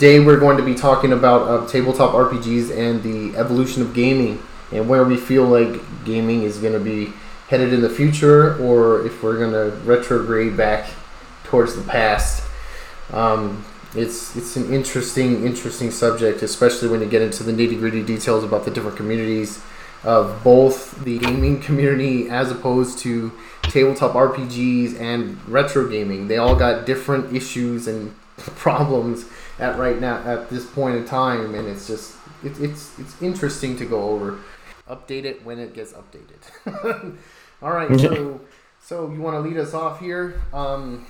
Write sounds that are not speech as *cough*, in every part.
today we're going to be talking about uh, tabletop RPGs and the evolution of gaming and where we feel like gaming is going to be headed in the future or if we're going to retrograde back towards the past. Um, it's it's an interesting interesting subject, especially when you get into the nitty gritty details about the different communities of both the gaming *laughs* community as opposed to tabletop RPGs and retro gaming. They all got different issues and *laughs* problems at right now at this point in time, and it's just it, it's it's interesting to go over. Update it when it gets updated. *laughs* all right, so so you want to lead us off here? Um,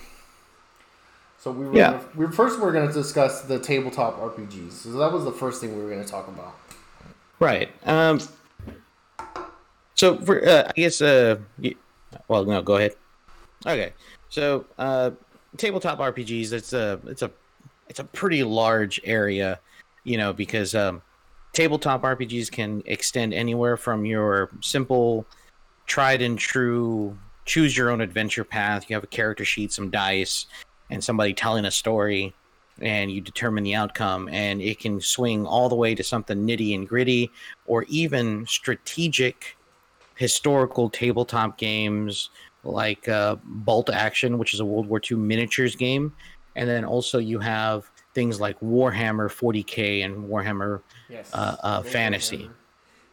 so we were Yeah. gonna, we were, first we are going to discuss the tabletop RPGs. So that was the first thing we were going to talk about. Right. Um. So for uh, I guess uh, you, well no, go ahead. Okay. So uh, tabletop RPGs. It's a it's a it's a pretty large area, you know, because um, tabletop RPGs can extend anywhere from your simple, tried and true choose your own adventure path. You have a character sheet, some dice, and somebody telling a story and you determine the outcome and it can swing all the way to something nitty and gritty or even strategic historical tabletop games like uh, bolt action which is a world war ii miniatures game and then also you have things like warhammer 40k and warhammer Yes. Uh, uh, fantasy. Warhammer.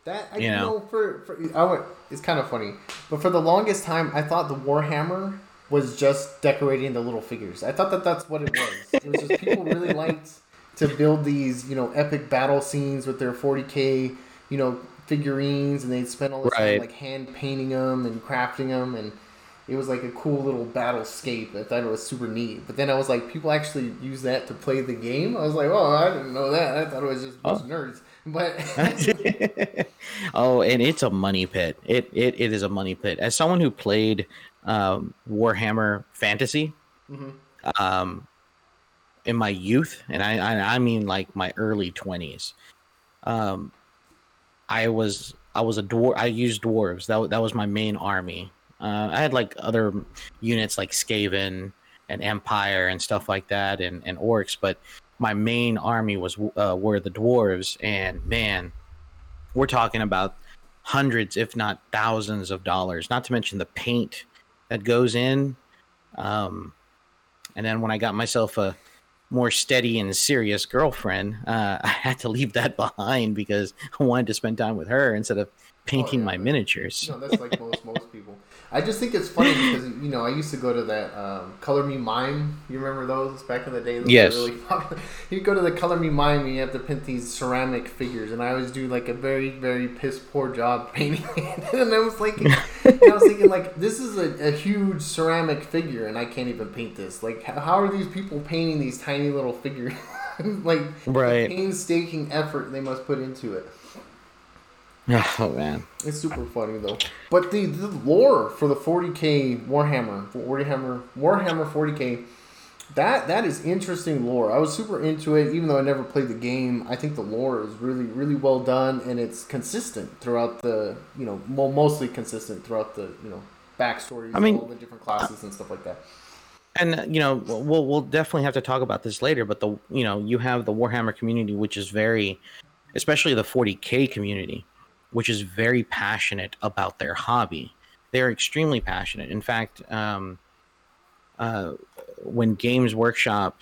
That I, You you know. know, for, for I went, it's kind of funny, but for the longest time, I thought the Warhammer was just decorating the little figures. I thought that that's what it was. it was just people really *laughs* liked to build these, you know, epic battle scenes with their 40k, you know, figurines, and they'd spend all this Right. time like hand painting them and crafting them, and it was like a cool little battlescape. I thought it was super neat. But then I was like, people actually use that to play the game. I was like, oh, I didn't know that. I thought it was just Oh. nerds. But *laughs* oh, and it's a money pit. It, it it is a money pit. As someone who played um, Warhammer Fantasy, Mhm. um, in my youth, and I, I I mean like my early twenties, um, I was I was a dwarf. I used dwarves. That that was my main army. Uh, I had like other units like Skaven and Empire and stuff like that, and and orcs, but my main army was uh, were the dwarves, and man, we're talking about hundreds, if not thousands, of dollars. Not to mention the paint that goes in. Um, and then when I got myself a more steady and serious girlfriend, uh, *laughs* I had to leave that behind because I wanted to spend time with her instead of painting yeah, my miniatures. No, that's like most most people. I just think it's funny because you know I used to go to that um, Color Me Mine. You remember those back in the day? Those Yes. Really *laughs* popular. You go to the Color Me Mine and you have to paint these ceramic figures, and I always do like a very very piss poor job *laughs* painting it. *laughs* and I was like, I was thinking like this is a, a huge ceramic figure, and I can't even paint this. Like, how, how are these people painting these tiny little figures? like, Right. the painstaking effort they must put into it. *laughs* Oh man, It's super funny though. But the, the lore for the 40k Warhammer, Warhammer, Warhammer 40k, that that is interesting lore. I was super into it, even though I never played the game. I think the lore is really really well done, and it's consistent throughout the you know well, mostly consistent throughout the you know backstories, I mean- all the different classes and stuff like that. and you know we'll we'll definitely have to talk about this later. But the you know you have the Warhammer community, which is very, especially the 40k community, which is very passionate about their hobby. They're extremely passionate. In fact, um, uh, when Games Workshop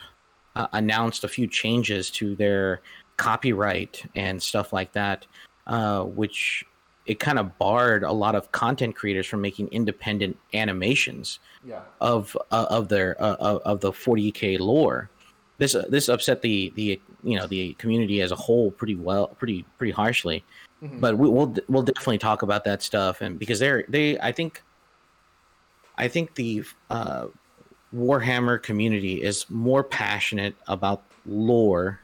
uh, announced a few changes to their copyright and stuff like that, uh, which it kind of barred a lot of content creators from making independent animations Yeah. of uh, of their uh, of, the 40k lore. This uh, this upset the the you know the community as a whole pretty well pretty pretty harshly. Mhm. But we, we'll we'll definitely talk about that stuff and because they're they I think I think the uh, Warhammer community is more passionate about lore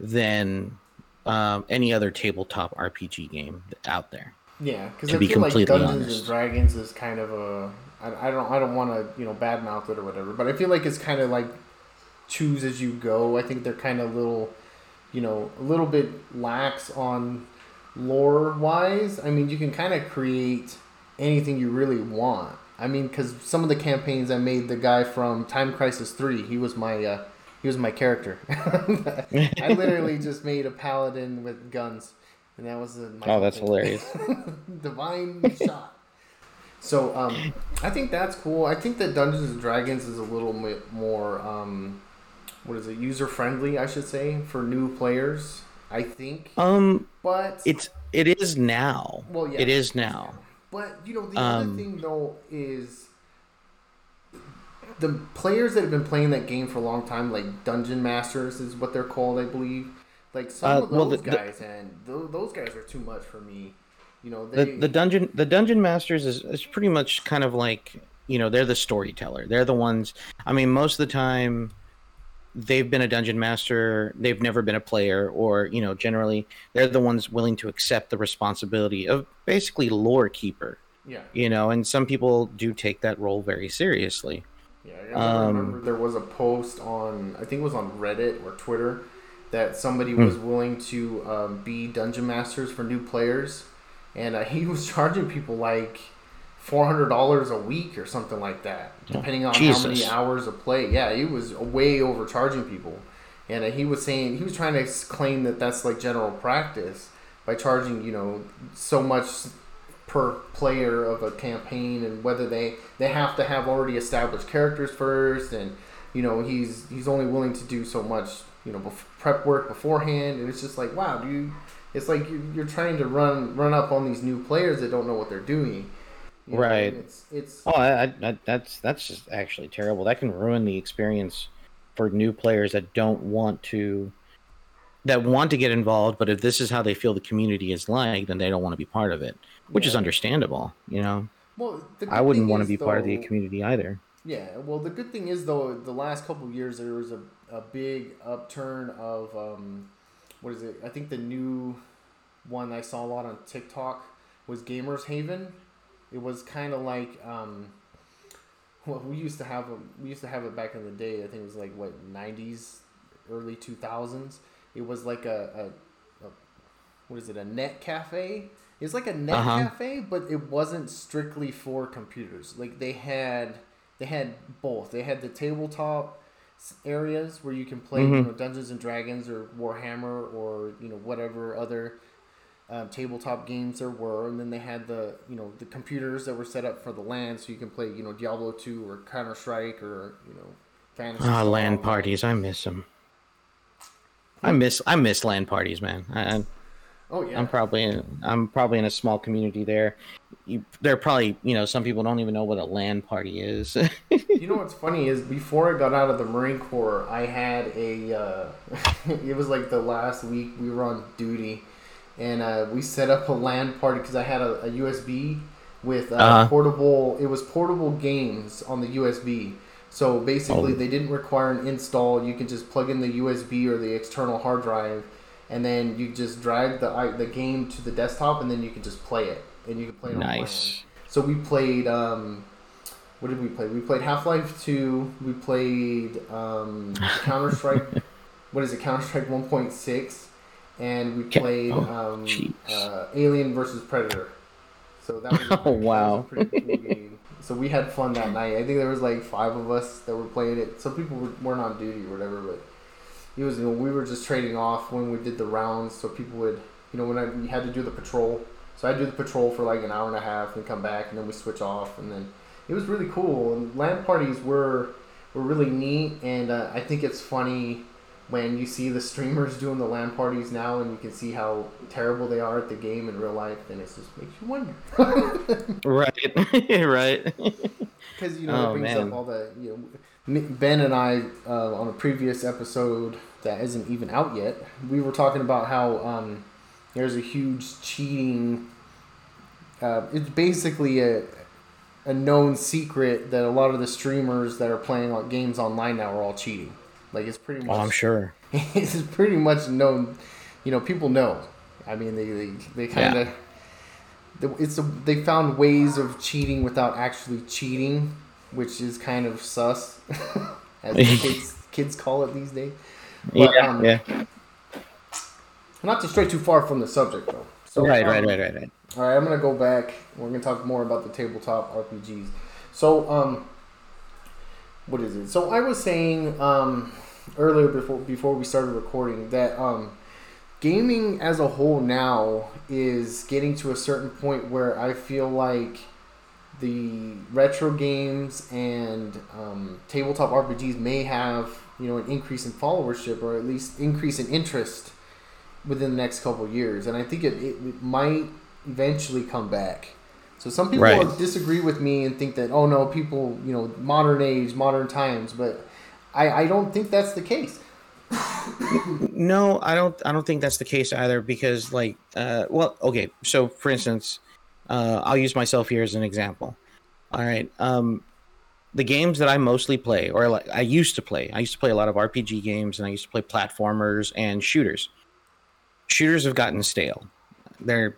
than um, any other tabletop RPG game out there. Yeah, because To I be feel like Dungeons honest. and Dragons is kind of a I, I don't I don't want to you know badmouth it or whatever, but I feel like it's kind of like choose as you go. I think they're kind of little, you know, a little bit lax on lore wise. I mean, you can kind of create anything you really want. I mean, because some of the campaigns I made, the guy from Time Crisis Three, he was my uh, he was my character. *laughs* I literally *laughs* just made a paladin with guns, and that was the. my Oh, that's hilarious. *laughs* Divine shot. So um, I think that's cool. I think that Dungeons and Dragons is a little bit more um, what is it user friendly? I should say for new players. I think, Um, but it's it is now. Well, yeah. It is now. But you know, the Um, other thing though is the players that have been playing that game for a long time, like dungeon masters, is what they're called, I believe. Like some Uh, of those the- the- guys, and th- those guys are too much for me. You know, The the dungeon the dungeon masters is, is pretty much kind of like you know they're the storyteller. They're the ones. I mean, most of the time they've been a dungeon master. They've never been a player, or you know, generally they're the ones willing to accept the responsibility of basically lore keeper. yeah, You know, and some people do take that role very seriously. yeah. I Um, remember there was a post on, I think it was on Reddit or Twitter, that somebody was willing to um, be dungeon masters for new players, and uh, *laughs* he was charging people like four hundred dollars a week or something like that, depending on how many hours of play. Yeah, he was way overcharging people, and uh, he was saying he was trying to claim that that's like general practice by charging you know so much per player of a campaign, and whether they they have to have already established characters first, and you know he's he's only willing to do so much you know bef- prep work beforehand, and it's just like wow, dude. It's like you- you're trying to run run up on these new players that don't know what they're doing. You know, Right. It's it's Oh, I, I, that's that's just actually terrible. That can ruin the experience for new players that don't want to that want to get involved, but if this is how they feel the community is like, then they don't want to be part of it, which is understandable. You know, well. I wouldn't want to be part of the community either. Yeah, well, the good thing is though, the last couple of years there was a, a big upturn of um, what is it? I think the new one I saw a lot on TikTok was Gamers Haven. It was kind of like um, well, we used to have we used to have it back in the day. I think it was like what nineties, early two thousands. It was like a, a, a what is it? A net cafe. It's like a net Uh-huh. cafe, but it wasn't strictly for computers. Like they had they had both. They had the tabletop areas where you can play you Mhm. know Dungeons and Dragons or Warhammer or you know whatever other um, tabletop games there were, and then they had the you know the computers that were set up for the LAN, so you can play you know Diablo two or Counter Strike or you know Fantasy. Ah, LAN parties, I miss them. I miss I miss LAN parties, man. I, I'm- Oh yeah. I'm probably in, I'm probably in a small community there. You, they're probably you know some people don't even know what a LAN party is. *laughs* You know what's funny is before I got out of the Marine Corps, I had a. Uh, *laughs* it was like the last week we were on duty, and uh, we set up a LAN party because I had a, a USB with uh, Uh-huh. portable. It was portable games on the USB. So basically, Oh. they didn't require an install. You can just plug in the USB or the external hard drive, and then you just drag the the game to the desktop, and then you can just play it, and you can play it nice. So we played. Um, what did we play? We played Half Life Two. We played um, *laughs* Counter Strike. what is it? Counter Strike One Point Six, and we played oh, um, uh, Alien versus Predator. So that was a, *laughs* Oh, that was pretty cool game. So we had fun that night. I think there was like five of us that were playing it. Some people were, weren't on duty or whatever, but it was you know we were just trading off when we did the rounds. So people would you know when I, we had to do the patrol. So I do the patrol for like an hour and a half and come back and then we switch off and then it was really cool. And LAN parties were were really neat and uh, I think it's funny when you see the streamers doing the LAN parties now and you can see how terrible they are at the game in real life and it just makes you wonder. *laughs* Right, *laughs* right. Because you know Oh, it brings man. up all the you know Ben and I uh, on a previous episode that isn't even out yet. We were talking about how um, there's a huge cheating. Uh, it's basically a a known secret that a lot of the streamers that are playing like games online now are all cheating. Like it's pretty much. Oh, I'm sure. *laughs* it's pretty much known. You know, people know. I mean, they they, they kind of. Yeah. It's a, they found ways of cheating without actually cheating, which is kind of sus, *laughs* as *laughs* kids kids call it these days. But, yeah, um, yeah. Not to stray too far from the subject though. So, right, um, right, right, right, right. all right, I'm gonna go back. We're gonna talk more about the tabletop RPGs. So, um, what is it? So I was saying, um, earlier before before we started recording that um, gaming as a whole now is getting to a certain point where I feel like the retro games and um, tabletop RPGs may have you know an increase in followership or at least increase in interest within the next couple years, and I think it, it, it might eventually come back. So some people Right. disagree with me and think that oh no, people you know modern age, modern times, but I, I don't think that's the case. No, I don't. I don't think that's the case either. Because, like, uh, well, okay. So, for instance, uh, I'll use myself here as an example. All right. Um, the games that I mostly play, or like I used to play, I used to play a lot of RPG games, and I used to play platformers and shooters. Shooters have gotten stale. They're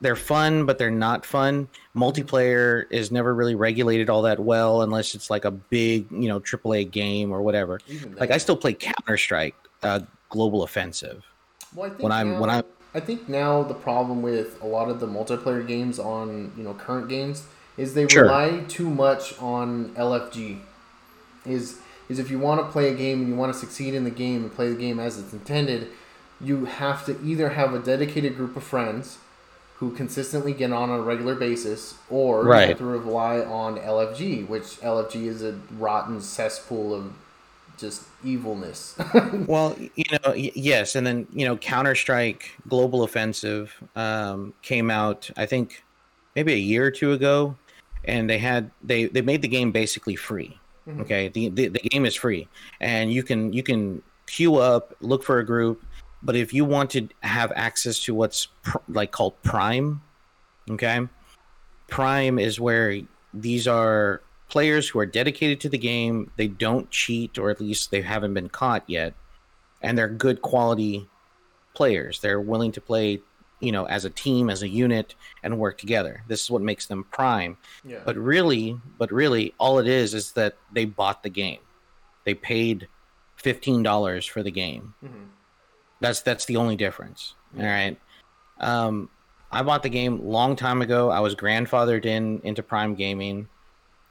they're fun, but they're not fun. Multiplayer is never really regulated all that well, unless it's like a big, you know, AAA game or whatever. Like I still play Counter Strike, uh, Global Offensive. Well, I think when I'm- now, when I'm- I think now the problem with a lot of the multiplayer games on you know current games is they Sure. rely too much on LFG. Is is if you want to play a game and you want to succeed in the game and play the game as it's intended, you have to either have a dedicated group of friends who consistently get on on a regular basis, or you have to rely on LFG, which LFG is a rotten cesspool of just evilness. *laughs* Well, you know, y- yes, and then you know, Counter Strike Global Offensive um, came out. I think maybe a year or two ago, and they had they they made the game basically free. Okay, the, the the game is free, and you can you can queue up, look for a group, but if you want to have access to what's pr- like called Prime, okay, Prime is where these are players who are dedicated to the game. They don't cheat, or at least they haven't been caught yet, and they're good quality players. They're willing to play, you know, as a team, as a unit, and work together. This is what makes them Prime. yeah. But really, but really, all it is is that they bought the game. They paid fifteen dollars for the game. Mhm. That's that's the only difference. All right. Um, I bought the game long time ago. I was grandfathered in into Prime Gaming.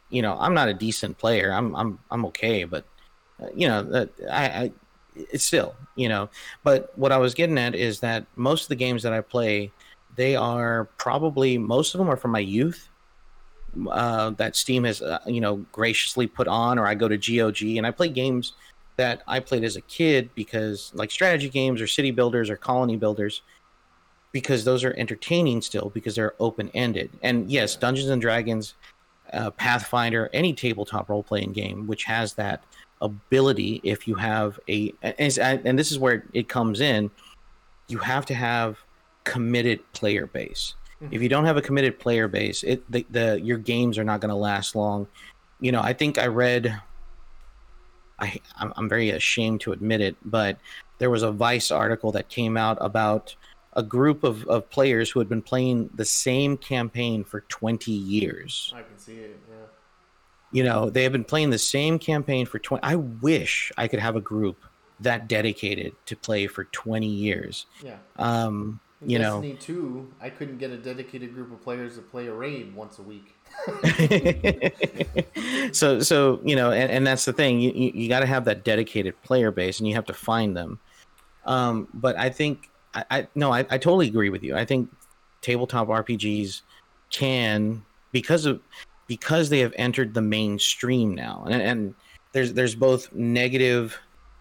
You know, I'm not a decent player. I'm I'm I'm okay, but uh, you know, that I, I it's still you know. But what I was getting at is that most of the games that I play, they are probably most of them are from my youth. Uh, that Steam has uh, you know graciously put on, or I go to GOG and I play games that I played as a kid because like strategy games or city builders or colony builders because those are entertaining still because they're open ended. And yes, Dungeons and Dragons, uh, Pathfinder, any tabletop role playing game which has that ability if you have a and, and this is where it comes in, you have to have committed player base. If you don't have a committed player base, it the, the your games are not going to last long. You know, I think I read I, I'm, I'm very ashamed to admit it, but there was a Vice article that came out about a group of, of players who had been playing the same campaign for 20 years. I can see it. Yeah. You know, they have been playing the same campaign for 20. I wish I could have a group that dedicated to play for 20 years. Yeah. Um, you know, Destiny 2, I couldn't get a dedicated group of players to play a raid once a week. *laughs* so so you know and, and that's the thing. You, you, you got to have that dedicated player base and you have to find them. Um, but i think i, I no I, I totally agree with you. I think tabletop rpgs can because of because they have entered the mainstream now and, and there's there's both negative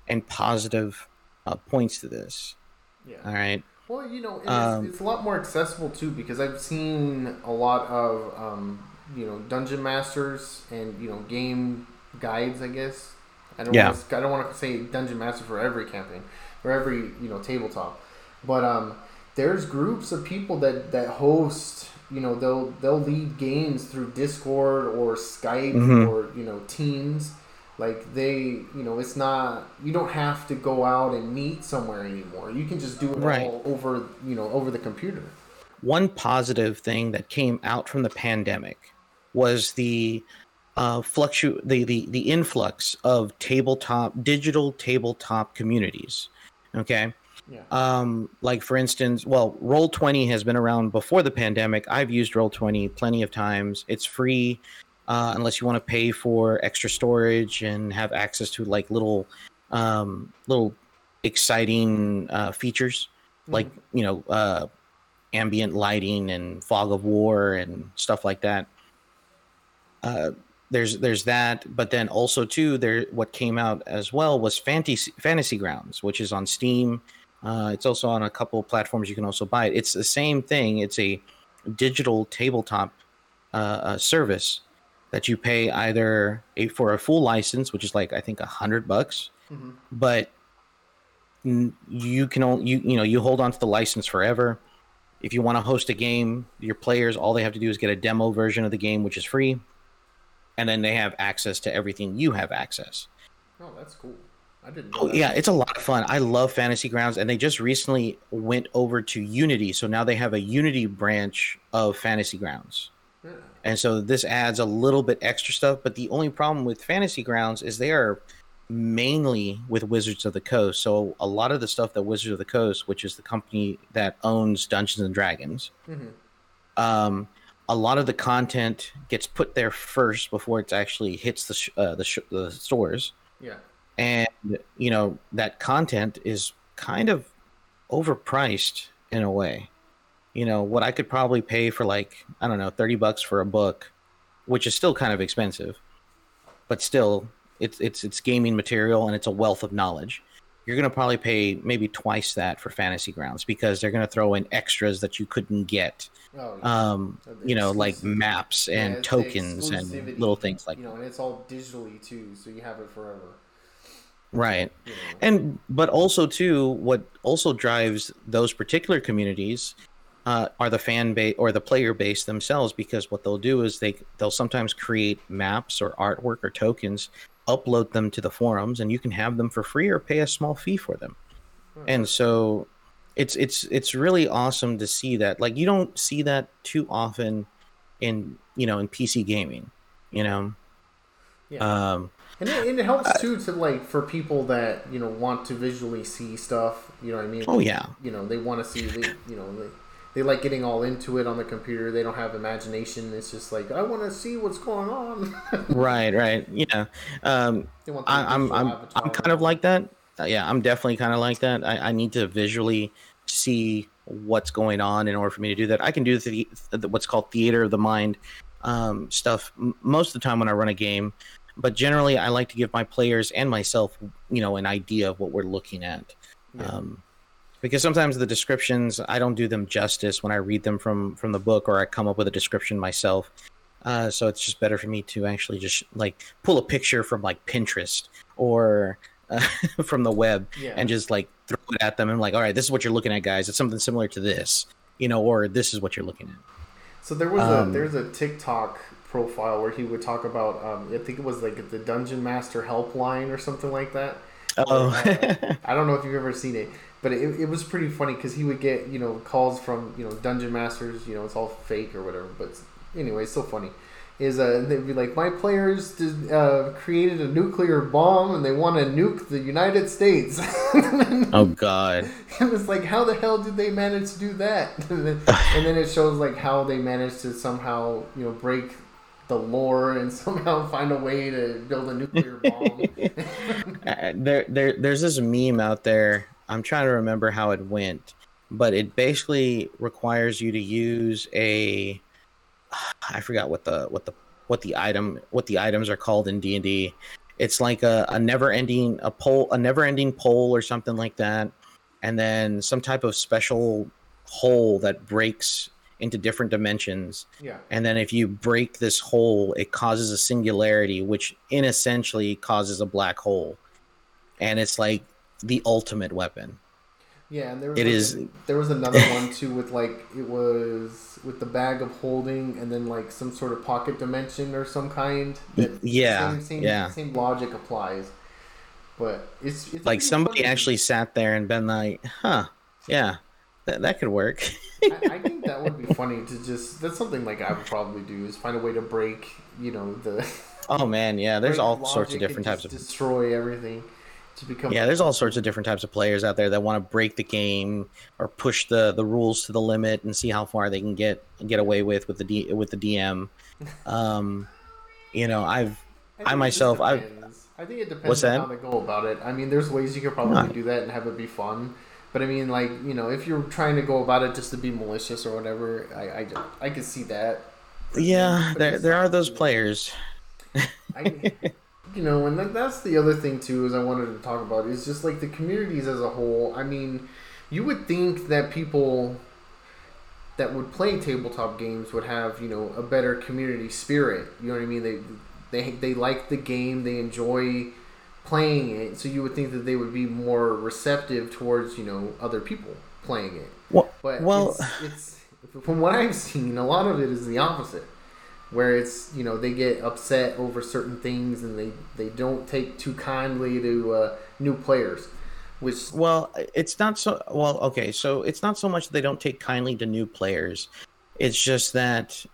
and positive uh, points to this. Yeah. all right? Well, you know, and Um, it's, it's a lot more accessible too because I've seen a lot of um, you know dungeon masters and you know game guides. I guess I don't Yeah. want to, I don't want to say dungeon master for every campaign or every you know tabletop, but um, there's groups of people that that host. You know, they'll they'll lead games through Discord or Skype Mhm. or you know Teams. Like they, you know, it's not. You don't have to go out and meet somewhere anymore. You can just do it Right. all over, you know, over the computer. one positive thing that came out from the pandemic was the uh, fluctu- the, the the influx of tabletop digital tabletop communities. Okay, Yeah. um, like for instance, well, Roll Twenty has been around before the pandemic. I've used Roll Twenty plenty of times. It's free. Uh, unless you want to pay for extra storage and have access to like little um, little exciting uh, features like you know uh, ambient lighting and fog of war and stuff like that. Uh, there's there's that, but then also too there what came out as well was fantasy fantasy grounds, which is on Steam. Uh, it's also on a couple of platforms you can also buy it. It's the same thing. It's a digital tabletop uh, uh, service that you pay either a, for a full license, which is like I think a hundred bucks, Mhm. but you can only you you know you hold on to the license forever. If you want to host a game, your players all they have to do is get a demo version of the game, which is free, and then they have access to everything you have access. Oh, that's cool. I didn't. Know Oh that. yeah, it's a lot of fun. I love Fantasy Grounds, and they just recently went over to Unity, so now they have a Unity branch of Fantasy Grounds. Yeah. And so this adds a little bit extra stuff, but the only problem with Fantasy Grounds is they are mainly with Wizards of the Coast. So a lot of the stuff that Wizards of the Coast, which is the company that owns Dungeons and Dragons, Mhm. um, a lot of the content gets put there first before it actually hits the sh- uh, the, sh- the stores. Yeah. and you know that content is kind of overpriced in a way. You know what i could probably pay for like i don't know 30 bucks for a book which is still kind of expensive but still it's it's it's gaming material and it's a wealth of knowledge you're going to probably pay maybe twice that for fantasy grounds because they're going to throw in extras that you couldn't get Oh, yeah. um you know like maps and the tokens and little things like you know, and it's all digitally too, so you have it forever. right You know. and but also too what also drives those particular communities uh, are the fan base or the player base themselves because what they'll do is they they'll sometimes create maps or artwork or tokens upload them to the forums and you can have them for free or pay a small fee for them and so it's it's it's really awesome to see that like you don't see that too often in you know in pc gaming you know Yeah. um And it, and it helps too to like for people that you know want to visually see stuff. You know what I mean? oh yeah You know they want to see. They, you know they, they like getting all into it on the computer. They don't have imagination. It's just like I want to see what's going on. *laughs* right right yeah um I, I'm I'm avatar. I'm kind of like that. Uh, yeah, I'm definitely kind of like that. I, I need to visually see what's going on in order for me to do that. I can do the, the what's called theater of the mind um, stuff m- most of the time when I run a game, but generally I like to give my players and myself, you know, an idea of what we're looking at. Yeah. Um, because sometimes the descriptions I don't do them justice when I read them from from the book or I come up with a description myself. Uh, so it's just better for me to actually just like pull a picture from like Pinterest or uh, *laughs* from the web Yeah. and just like throw it at them and like, all right, this is what you're looking at, guys. It's something similar to this, you know, or this is what you're looking at. So there was Um, a there's a TikTok profile where he would talk about um, I think it was like the Dungeon Master helpline or something like that. Oh, Uh, *laughs* I don't know if you've ever seen it, but it, it was pretty funny because he would get you know calls from you know dungeon masters. You know it's all fake or whatever, but anyway, it's so funny. Is uh they'd be like my players did, uh, created a nuclear bomb and they want to nuke the United States. *laughs* oh God. it was like how the hell did they manage to do that? *laughs* and, then, *laughs* and then it shows like how they managed to somehow you know break the lore and somehow find a way to build a nuclear bomb. Uh, there, there, there's this meme out there. I'm trying to remember how it went, but it basically requires you to use a. I forgot what the what the what the item what the items are called in D and D. It's like a, a never ending a pole a never ending pole or something like that, and then some type of special hole that breaks into different dimensions yeah. and then if you break this hole it causes a singularity which in essentially causes a black hole and it's like the ultimate weapon Yeah, and there was It like is- there was another *laughs* one too with like it was with the bag of holding and then like some sort of pocket dimension or some kind. yeah, same, same, yeah. same logic applies. But it's, it's like somebody funny. actually sat there and been like huh yeah that, that could work I, I *laughs* think that would be funny to just that's something like I would probably do is find a way to break you know the oh man yeah there's all sorts of different types of destroy everything to become yeah there's all sorts of different types of players out there that want to break the game or push the the rules to the limit and see how far they can get get away with with the D, with the dm *laughs* um you know i've think I myself, I- I I think it depends What's on how they go about it. I mean, there's ways you could probably do that and have it be fun. But I mean, like you know, if you're trying to go about it just to be malicious or whatever, I I, I could see that. Yeah, But there there are those *laughs* players. I, you know, and that, that's the other thing too is I wanted to talk about is just like the communities as a whole. I mean, you would think that people that would play tabletop games would have you know a better community spirit. You know what I mean? They they they like the game. They enjoy playing it. So you would think that they would be more receptive towards you know other people playing it. Well, But well, it's, it's from what I've seen, a lot of it is the opposite, where it's you know they get upset over certain things and they they don't take too kindly to uh, new players, which Well, it's not so well. Okay, so it's not so much they don't take kindly to new players. It's just that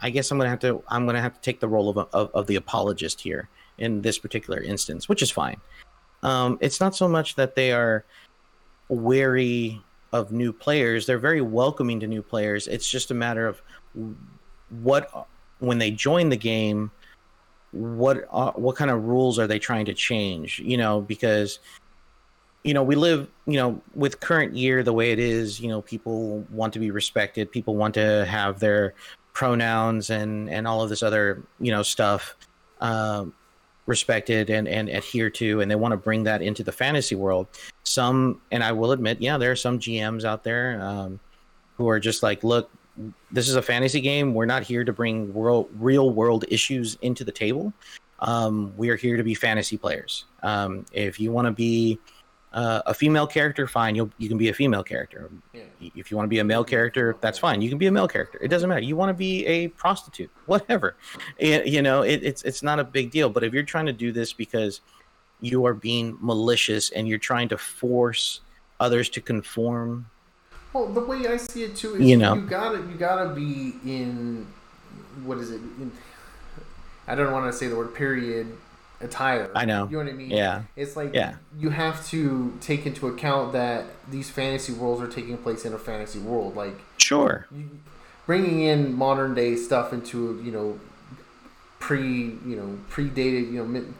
I guess I'm gonna have to I'm gonna have to take the role of, of of the apologist here in this particular instance, which is fine. Um, it's not so much that they are wary of new players; they're very welcoming to new players. It's just a matter of what when they join the game, what uh, what kind of rules are they trying to change? You know, because you know we live you know with current year the way it is you know people want to be respected people want to have their pronouns and and all of this other you know stuff um, respected and and adhere to and they want to bring that into the fantasy world some and i will admit yeah there are some gms out there um, who are just like look this is a fantasy game we're not here to bring world real world issues into the table um, we are here to be fantasy players um, if you want to be uh, a female character, fine. You you can be a female character. yeah. If you want to be a male character, that's fine. You can be a male character. It doesn't matter. You want to be a prostitute, *laughs* whatever. It, you know, it, it's it's not a big deal. But if you're trying to do this because you are being malicious and you're trying to force others to conform, Well, the way I see it too is You you, know. gotta you gotta be in what is it? In, I don't want to say the word period attire. I know. You know what I mean? Yeah. It's like Yeah. you have to take into account that these fantasy worlds are taking place in a fantasy world. Like sure, you, bringing in modern day stuff into you know pre you know predated you know mid,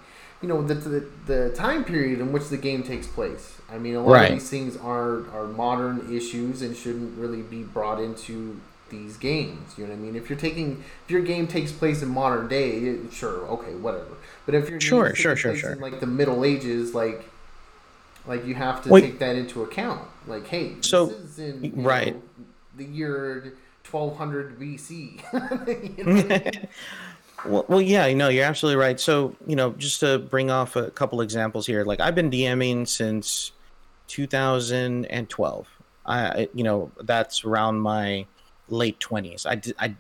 you know the, the the time period in which the game takes place. I mean, a lot Right. of these things are are modern issues and shouldn't really be brought into these games. You know what I mean? If you're taking if your game takes place in modern day, it, sure, okay, whatever. But if your Sure, sure, sure, sure. in like the Middle Ages, like like you have to Wait. take that into account. Like, hey, So- is in right. know, the year 1200 BC. *laughs* You know? *laughs* well, well, yeah, you know, you're absolutely right. So, you know, just to bring off a couple examples here, like I've been DMing since 2012. I, you know, that's around my late 20s. I, di- I,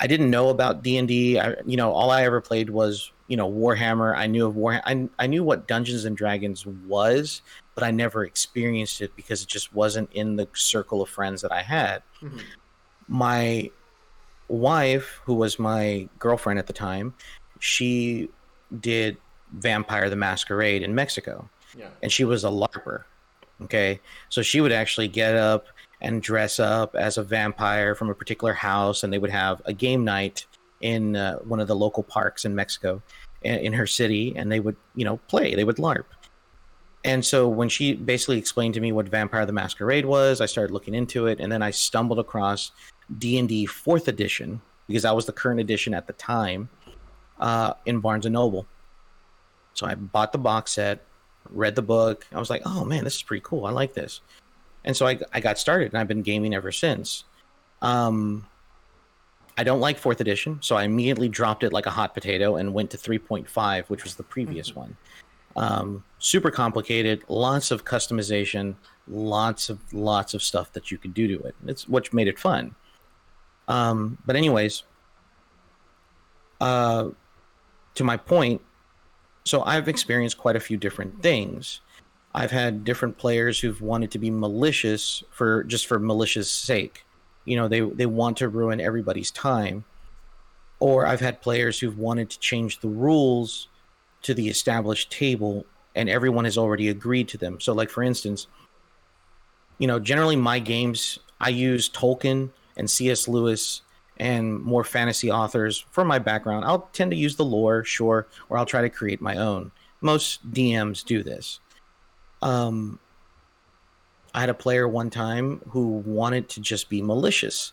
I didn't know about D and D. You know, all I ever played was, you know, Warhammer. I knew of Warhammer. I, I knew what Dungeons and Dragons was, but I never experienced it because it just wasn't in the circle of friends that I had. Mhm. My wife, who was my girlfriend at the time, she did Vampire the Masquerade in Mexico, yeah. and she was a LARPer. Okay, so she would actually get up and dress up as a vampire from a particular house, and they would have a game night in uh, one of the local parks in Mexico, in, in her city, and they would, you know, play. They would LARP. And so when she basically explained to me what Vampire the Masquerade was, I started looking into it, and then I stumbled across D and D Fourth Edition because that was the current edition at the time uh, in Barnes and Noble. So I bought the box set, read the book. I was like, "Oh man, this is pretty cool. I like this." And so I I got started, and I've been gaming ever since. Um, I don't like Fourth Edition, so I immediately dropped it like a hot potato and went to 3.5, which was the previous one. Um, super complicated, lots of customization, lots of lots of stuff that you could do to it. It's what made it fun. Um, but anyways, uh, to my point, so I've experienced quite a few different things. I've had different players who've wanted to be malicious for just for malicious sake. You know, they they want to ruin everybody's time. Or I've had players who've wanted to change the rules to the established table and everyone has already agreed to them. So like for instance, you know, generally my games I use Tolkien and C.S. Lewis and more fantasy authors for my background. I'll tend to use the lore, sure, or I'll try to create my own. most DMs do this. Um, I had a player one time who wanted to just be malicious.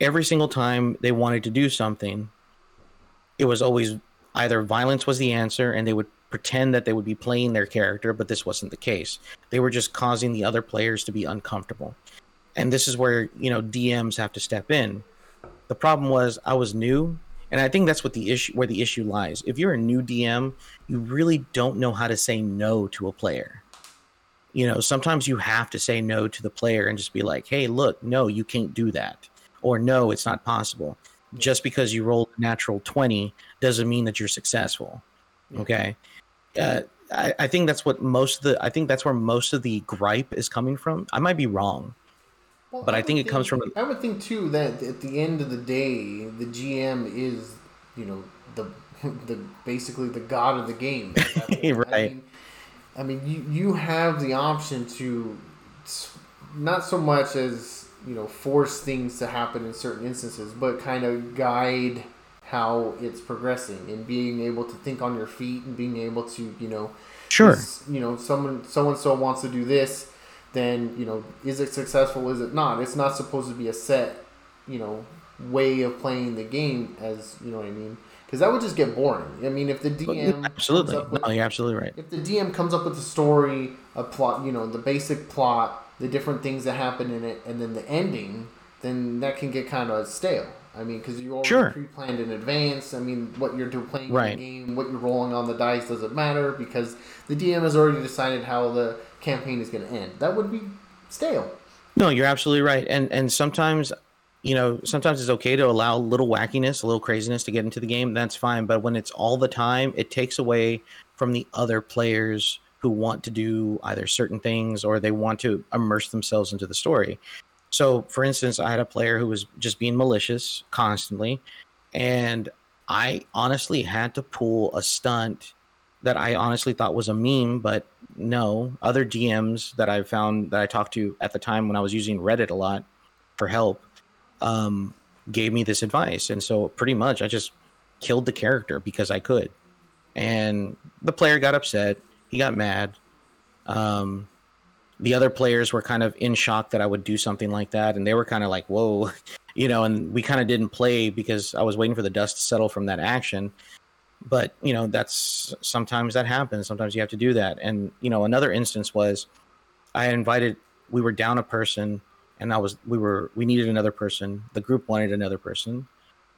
Every single time they wanted to do something, it was always either violence was the answer and they would pretend that they would be playing their character, but this wasn't the case. They were just causing the other players to be uncomfortable. And this is where, you know, DMs have to step in. The problem was I was new, and I think that's what the issue where the issue lies. If you're a new DM, you really don't know how to say no to a player. You know, sometimes you have to say no to the player and just be like, "Hey, look, no, you can't do that." Or no, it's not possible. Just because you rolled a natural 20 doesn't mean that you're successful. Okay? uh, I, I think that's what most of the I think that's where most of the gripe is coming from. I might be wrong, Well, but I would think it comes from I would think too that at the end of the day, the GM is, you know, the *laughs* the basically the god of the game. *laughs* point. I Right. mean, I mean, you you have the option to, not so much as you know force things to happen in certain instances, but kind of guide how it's progressing and being able to think on your feet and being able to you know sure. you know someone so and so wants to do this then you know is it successful is it not it's not supposed to be a set you know way of playing the game as you know what i mean because that would just get boring i mean if the dm absolutely. with, No, you're absolutely right. if the dm comes up with a story a plot you know the basic plot the different things that happen in it and then the ending then that can get kind of stale I mean, because you already Sure. pre-planned in advance. I mean, what you're doing playing Right. the game, what you're rolling on the dice doesn't matter because the DM has already decided how the campaign is going to end. That would be stale. No, you're absolutely right. And and sometimes, you know, sometimes it's okay to allow a little wackiness, a little craziness to get into the game. That's fine. But when it's all the time, it takes away from the other players who want to do either certain things or they want to immerse themselves into the story. So, for instance, I had a player who was just being malicious constantly, and I honestly had to pull a stunt that I honestly thought was a meme, but no. Other DMs that I found that I talked to at the time when I was using Reddit a lot for help um, gave me this advice. And so pretty much I just killed the character because I could. And the player got upset. He got mad. Um, the other players were kind of in shock that I would do something like that. And they were kind of like, whoa, *laughs* you know, and we kind of didn't play because I was waiting for the dust to settle from that action but you know that's sometimes that happens. Sometimes you have to do that. And you know another instance was i had invited we were down a person and i was we were we needed another person. The group wanted another person.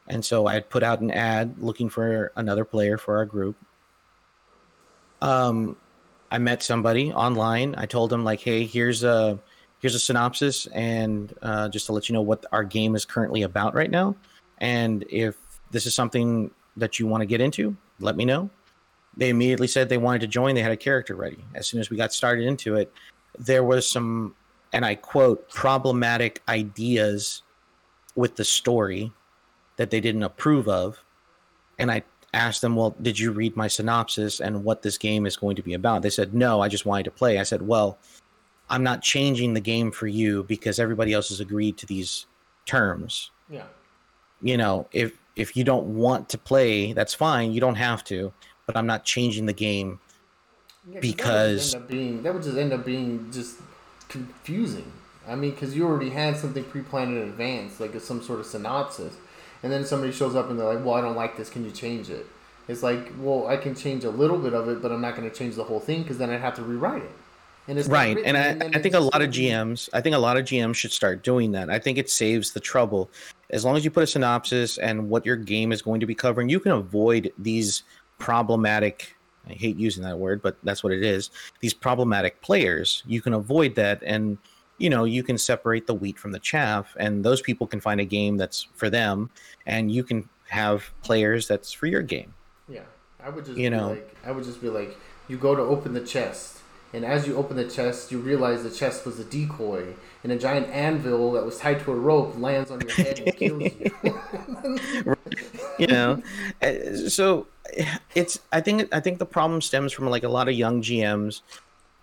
And so i had put out an ad looking for another player for our group. Um i met somebody online. I told them like hey here's a here's a synopsis and uh, just to let you know what our game is currently about right now. And if this is something that you want to get into, let me know. They immediately said they wanted to join. They had a character ready. As soon as we got started into it, there was some, and I quote, problematic ideas with the story that they didn't approve of. And I asked them, Well, did you read my synopsis and what this game is going to be about? They said, No, I just wanted to play. I said, Well, I'm not changing the game for you because everybody else has agreed to these terms Yeah. you know if if you don't want to play that's fine you don't have to but i'm not changing the game Yeah, 'cause Because- that would, just end up being, that would just end up being just confusing. I mean, because you already had something pre-planned in advance, like some sort of synopsis, and then somebody shows up and they're like, "Well, I don't like this. Can you change it?" It's like, well, I can change a little bit of it, but I'm not going to change the whole thing because then I'd have to rewrite it. And it's right written, and i, then I think a lot of gms i think a lot of gms should start doing that i think it saves the trouble as long as you put a synopsis and what your game is going to be covering you can avoid these problematic i hate using that word but that's what it is these problematic players. You can avoid that and you know you can separate the wheat from the chaff and those people can find a game that's for them and you can have players that's for your game. Yeah, I would just You be know. like, I would just be like, you go to open the chest, and as you open the chest, you realize the chest was a decoy, and a giant anvil that was tied to a rope lands on your head and kills you. *laughs* you know Uh, so it's i think i think the problem stems from like a lot of young gms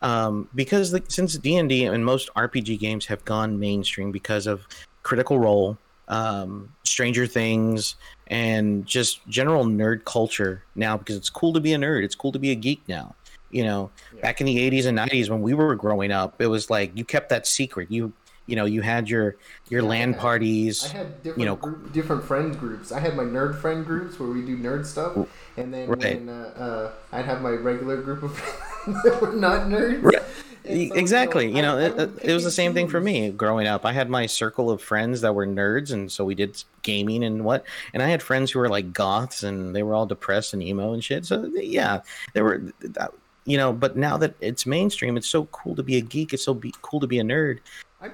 um, because the, since d&d and most rpg games have gone mainstream because of critical role um, stranger things and just general nerd culture now because it's cool to be a nerd. It's cool to be a geek now. You know, yeah. back in the 80s and 90s when we were growing up, it was like you kept that secret. You you know, you had your your yeah, LAN parties. I had different you know, group, different friend groups. I had my nerd friend groups where we do nerd stuff, and then right. when, uh, uh, I'd have my regular group of *laughs* friends that were not nerds. Right. So, exactly. You know, I, it, it was the same thing for me growing up. I had my circle of friends that were nerds, and so we did gaming and what. And I had friends who were like goths, and they were all depressed and emo and shit. So yeah, there were. You know, but now that it's mainstream, it's so cool to be a geek. It's so be- cool to be a nerd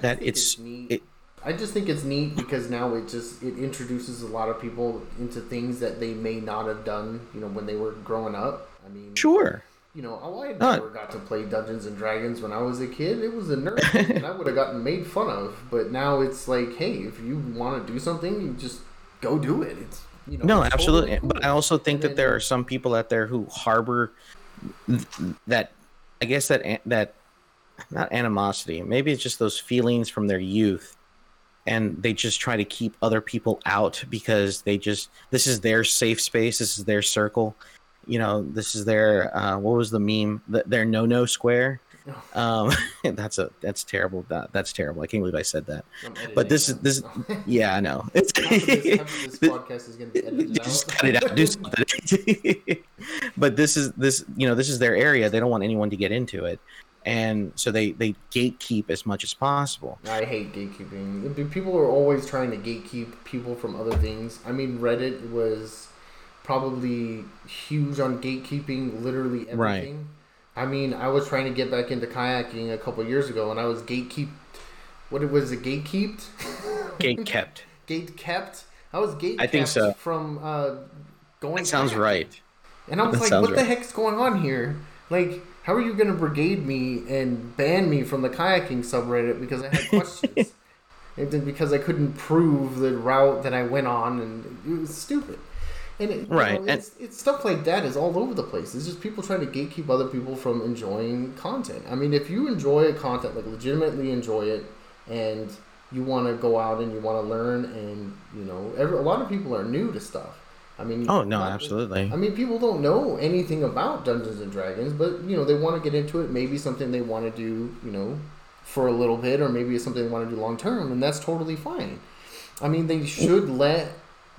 that it's, it's neat. It, I just think it's neat because now it just it introduces a lot of people into things that they may not have done, you know, when they were growing up. I mean, sure. You know, oh, I never uh, got to play Dungeons and Dragons when I was a kid. It was a nerd, and I would have gotten made fun of. But now it's like, hey, if you want to do something, you just go do it. It's you know. No, absolutely. Totally cool. But I also think and that then, there are some people out there who harbor that. I guess that that not animosity. Maybe it's just those feelings from their youth, and they just try to keep other people out because they just this is their safe space. This is their circle. You know, this is their uh, what was the meme? Their no no square. *laughs* Um, *laughs* that's a that's terrible. That, that's terrible. I can't believe I said that. But this is this. *laughs* Yeah, I know. It's, this, this podcast is going to be edited Just cut it out. Do something. but this is this. You know, this is their area. They don't want anyone to get into it and so they they gatekeep as much as possible. I hate gatekeeping. People are always trying to gatekeep people from other things. I mean, Reddit was probably huge on gatekeeping literally everything. Right. I mean, I was trying to get back into kayaking a couple years ago, and I was gatekeeped. What was it? Gatekeeped. *laughs* Gate kept. gate kept. I was gate. I think so. From uh, going. That sounds kayaking. right. And I was that like, "What right. the heck's going on here?" Like how are you going to brigade me and ban me from the kayaking subreddit because I had *laughs* questions? and because I couldn't prove the route that I went on, and it was stupid. And it, right, know, it's, and, it's stuff like that is all over the place. It's just people trying to gatekeep other people from enjoying content. I mean, if you enjoy a content, like legitimately enjoy it, and you want to go out and you want to learn, and you know, every, a lot of people are new to stuff. I mean, oh no, absolutely. I mean, people don't know anything about Dungeons and Dragons, but you know they want to get into it. Maybe something they want to do, you know, for a little bit, or maybe it's something they want to do long term, and that's totally fine. I mean, they should let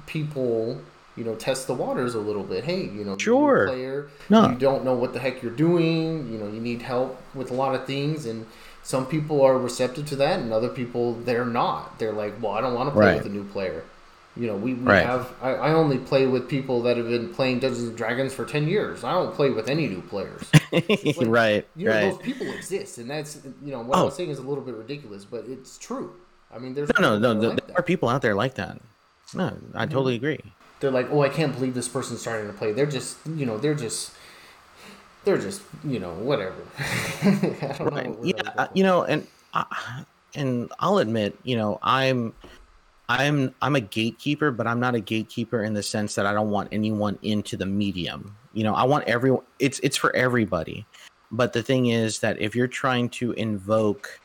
people, you know, test the waters a little bit. Hey, you know, sure, player, no. you don't know what the heck you're doing. You know, you need help with a lot of things, and some people are receptive to that, and other people they're not. They're like, well, I don't want to play right. with a new player. You know, we, we right. have. I, I, only play with people that have been playing Dungeons and Dragons for ten years. I don't play with any new players. *laughs* Like, right. You know, right. those people exist, and that's you know what oh. I'm saying is a little bit ridiculous, but it's true. I mean, there's no, no, no. Like there that. are people out there like that. No, I mm-hmm. totally agree. They're like, oh, I can't believe this person's starting to play. They're just, you know, they're just they're just you know whatever. *laughs* right. Know yeah, uh, you know, and I, and I'll admit, you know, I'm I'm I'm a gatekeeper, but I'm not a gatekeeper in the sense that I don't want anyone into the medium. You know, I want everyone. It's it's for everybody. But the thing is that if you're trying to invoke,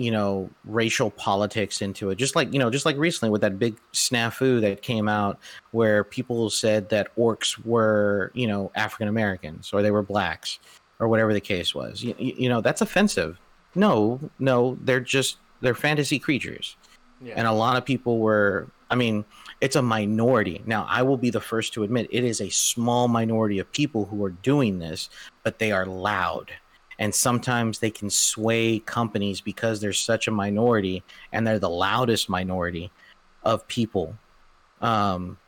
you know, racial politics into it, just like you know, just like recently with that big snafu that came out where people said that orcs were, you know, African Americans or they were blacks or whatever the case was. You, you know, that's offensive. No, no, they're just they're fantasy creatures yeah. And a lot of people were, I mean, it's a minority. Now, I will be the first to admit it is a small minority of people who are doing this, but they are loud. And sometimes they can sway companies because they're such a minority and they're the loudest minority of people um,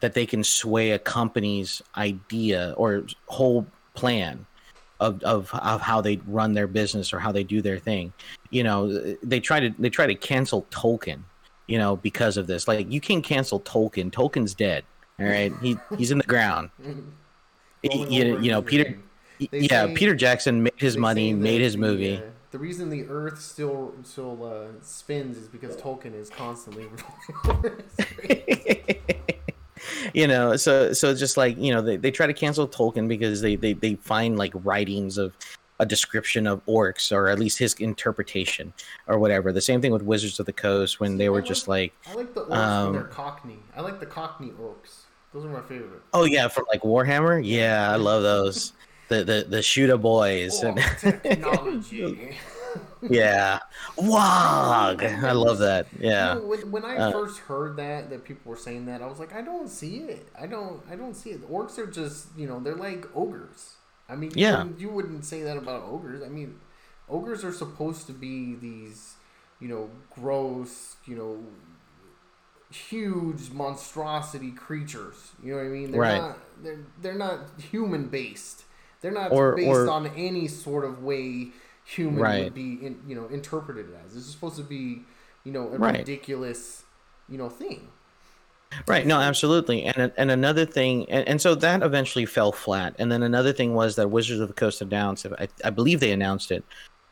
that they can sway a company's idea or whole plan of, of of how they run their business or how they do their thing. You know, they try to they try to cancel Tolkien, you know, because of this. Like you can't cancel Tolkien. Tolkien's dead. All right, he he's in the ground. *laughs* you, you know, Peter. Yeah, Peter Jackson made his money, made his movie. The, uh, the reason the Earth still still uh, spins is because Tolkien is constantly. *laughs* *laughs* you know, so so just like you know, they, they try to cancel Tolkien because they, they they find like writings of a description of orcs or at least his interpretation or whatever. The same thing with Wizards of the Coast when they were I just like- like, I like the orcs Um, they're Cockney. I like the Cockney orcs. Those are my favorite. oh yeah, from like Warhammer. Yeah, I love those. The the the shooter boys. Oh, and- *laughs* technology. *laughs* yeah, Wog. I love that. Yeah. You know, when, when I Uh, first heard that that people were saying that, I was like, I don't see it. I don't. I don't see it. The orcs are just you know they're like ogres. I mean, you Yeah. wouldn't- you wouldn't say that about ogres. I mean, ogres are supposed to be these you know gross you know huge monstrosity creatures. You know what I mean? They're Right. not. They're they're not human based. They're not Or- based or- on any sort of way human Right. would be in, you know interpreted as. This is supposed to be you know a Right. ridiculous you know thing. Right. No, absolutely. And and another thing, and, and so that eventually fell flat. And then another thing was that Wizards of the Coast announced, I, I believe they announced it,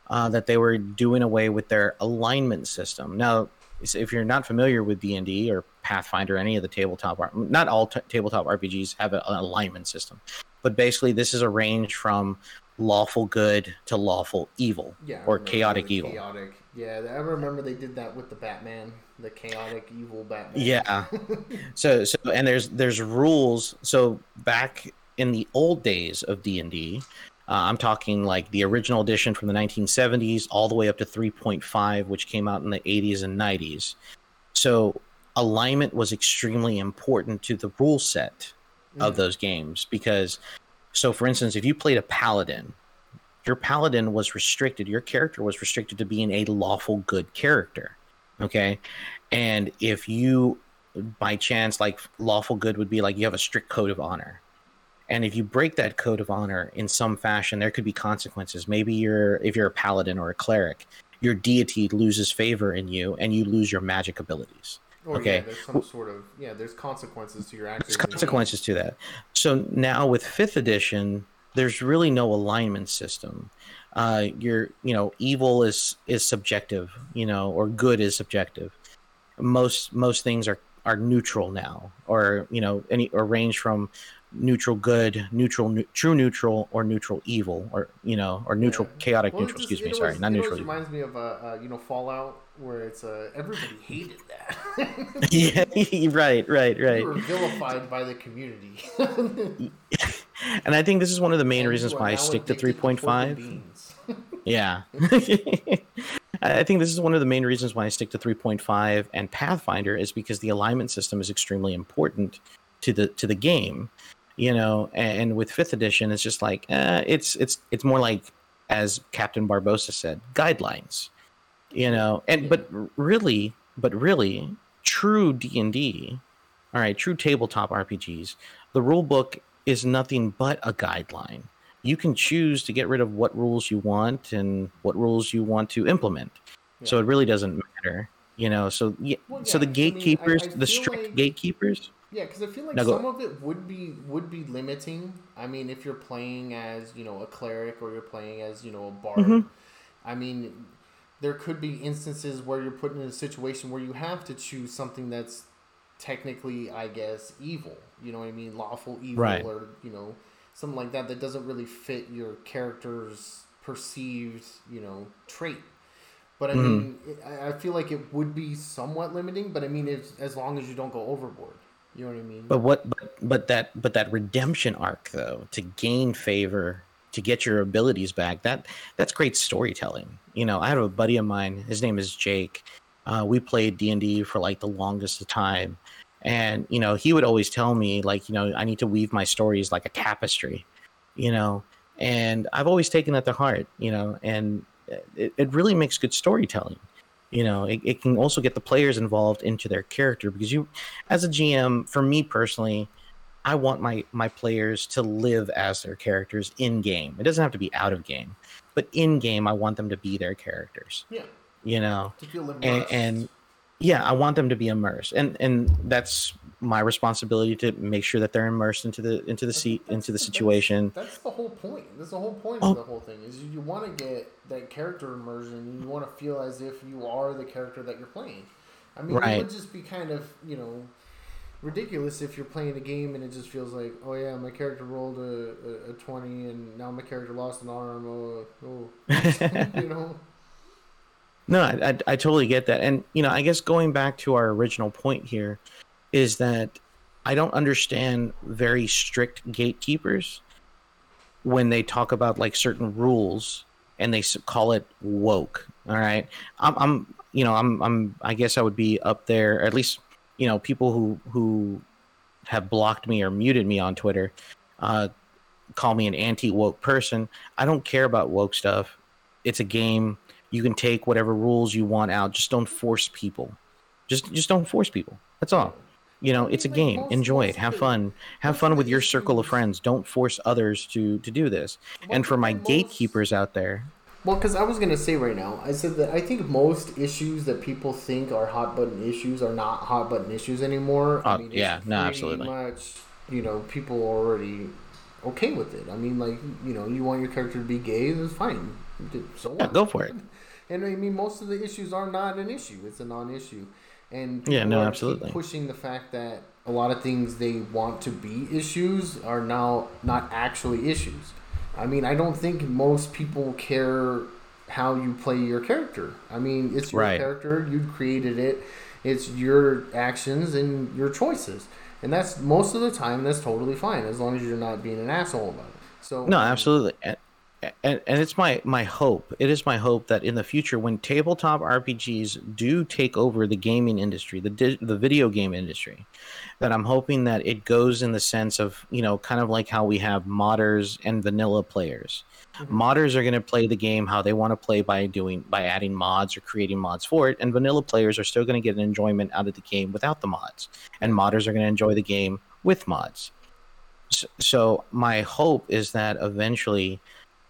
uh, that they were doing away with their alignment system. Now, if you're not familiar with D and D or Pathfinder, any of the tabletop, not all t- tabletop RPGs have an alignment system, but basically this is a range from lawful good to lawful evil Yeah, or chaotic evil. Chaotic. Yeah, I remember they did that with the Batman, the chaotic evil Batman. Yeah. *laughs* so so and there's there's rules. So back in the old days of D and D, uh, I'm talking like the original edition from the 1970s all the way up to 3.5, which came out in the 80s and 90s. So alignment was extremely important to the rule set of Mhm. those games because so for instance if you played a paladin your paladin was restricted your character was restricted to being a lawful good character okay? And if you by chance like lawful good would be like you have a strict code of honor. And if you break that code of honor in some fashion there could be consequences. Maybe you're if you're a paladin or a cleric your deity loses favor in you and you lose your magic abilities Or, okay. Yeah, there's some sort of yeah. There's consequences to your actions. there's in the game. consequences to that. So now with fifth edition, there's really no alignment system. Uh, you're, you know, evil is is subjective, you know, or good is subjective. Most most things are are neutral now, or you know, any or range from neutral good, neutral nu- true neutral, or neutral evil, or you know, or neutral Yeah. chaotic Well, neutral. just- excuse me, always- sorry, not neutral. always evil. reminds me of uh, uh, you know Fallout, where it's uh, everybody hated that. *laughs* *laughs* yeah, *laughs* right, right, right. You were vilified by the community. And I think this is one of the main And reasons why I stick to addicted pork and 3.5. beans. Yeah. I I think this is one of the main reasons why I stick to 3.5 and Pathfinder is because the alignment system is extremely important to the to the game, you know. And with fifth edition, it's just like uh, it's it's it's more like as Captain Barbossa said, guidelines, you know. And but really, but really, true D and D, all right, true tabletop RPGs, the rule book is nothing but a guideline you can choose to get rid of what rules you want and what rules you want to implement. So it really doesn't matter, you know. So yeah, Well, so the yeah, I mean, I- gatekeepers, I the strict like- gatekeepers. Yeah, because I feel like Now go- some of it would be would be limiting. I mean, if you're playing as you know a cleric or you're playing as you know a bard, Mhm. I mean, there could be instances where you're put in a situation where you have to choose something that's technically, I guess, evil. You know what I mean? Lawful evil, Right. or you know, something like that that doesn't really fit your character's perceived, you know, trait. But I Mhm. mean, I I feel like it would be somewhat limiting. But I mean, as long as you don't go overboard, you know what I mean? But what? But, but that but that redemption arc though to gain favor to get your abilities back that that's great storytelling. You know, I have a buddy of mine. His name is Jake. Uh, we played D and D for like the longest of time, and you know he would always tell me like you know I need to weave my stories like a tapestry, you know, and I've always taken that to heart. You know, and it, it really makes good storytelling you know it, it can also get the players involved into their character because you as a gm for me personally i want my my players to live as their characters in game it doesn't have to be out of game but in game i want them to be their characters. Yeah, you know? To feel immersed. and, and yeah i want them to be immersed and and that's my responsibility to make sure that they're immersed into the into the seat into the situation That's, that's the whole point. That's the whole point Oh. of the whole thing is you, you want to get that character immersion. You want to feel as if you are the character that you're playing. I mean, it would just be kind of you know ridiculous if you're playing a game and it just feels like, oh yeah, my character rolled a, a, a twenty and now my character lost an arm. Oh, oh. *laughs* you know. No, I, I, I totally get that, and you know, I guess going back to our original point here, is that I don't understand very strict gatekeepers when they talk about like certain rules and they call it woke. All right, I'm, I'm you know, I'm, I'm, I guess I would be up there, at least, you know, people who who have blocked me or muted me on Twitter, uh, call me an anti woke person. I don't care about woke stuff. It's a game. You can take whatever rules you want out. Just don't force people. Just just don't force people. That's all. You know, it's a game. Enjoy it. Have fun. Have fun with your circle of friends. Don't force others to to do this. And for my gatekeepers out there, Well, because I was gonna say right now, I said that I think most issues that people think are hot button issues are not hot button issues anymore. I Uh, mean, yeah, no, absolutely. Much, you know, people already okay with it. I mean, like, you know, you want your character to be gay, that's fine. So yeah, go for it. *laughs* And I mean, most of the issues are not an issue; it's a non-issue. And Yeah, no, absolutely. pushing the fact that a lot of things they want to be issues are now not actually issues. I mean, I don't think most people care how you play your character. I mean, it's your Right. character; you created it. It's your actions and your choices, and that's most of the time that's totally fine as long as you're not being an asshole about it. So No, absolutely. And, and, and it's my, my hope. It is my hope that in the future, when tabletop RPGs do take over the gaming industry, the di- the video game industry, that I'm hoping that it goes in the sense of you know, kind of like how we have modders and vanilla players. Mm-hmm. Modders are going to play the game how they want to play by doing by adding mods or creating mods for it, and vanilla players are still going to get an enjoyment out of the game without the mods, and modders are going to enjoy the game with mods. So, so my hope is that eventually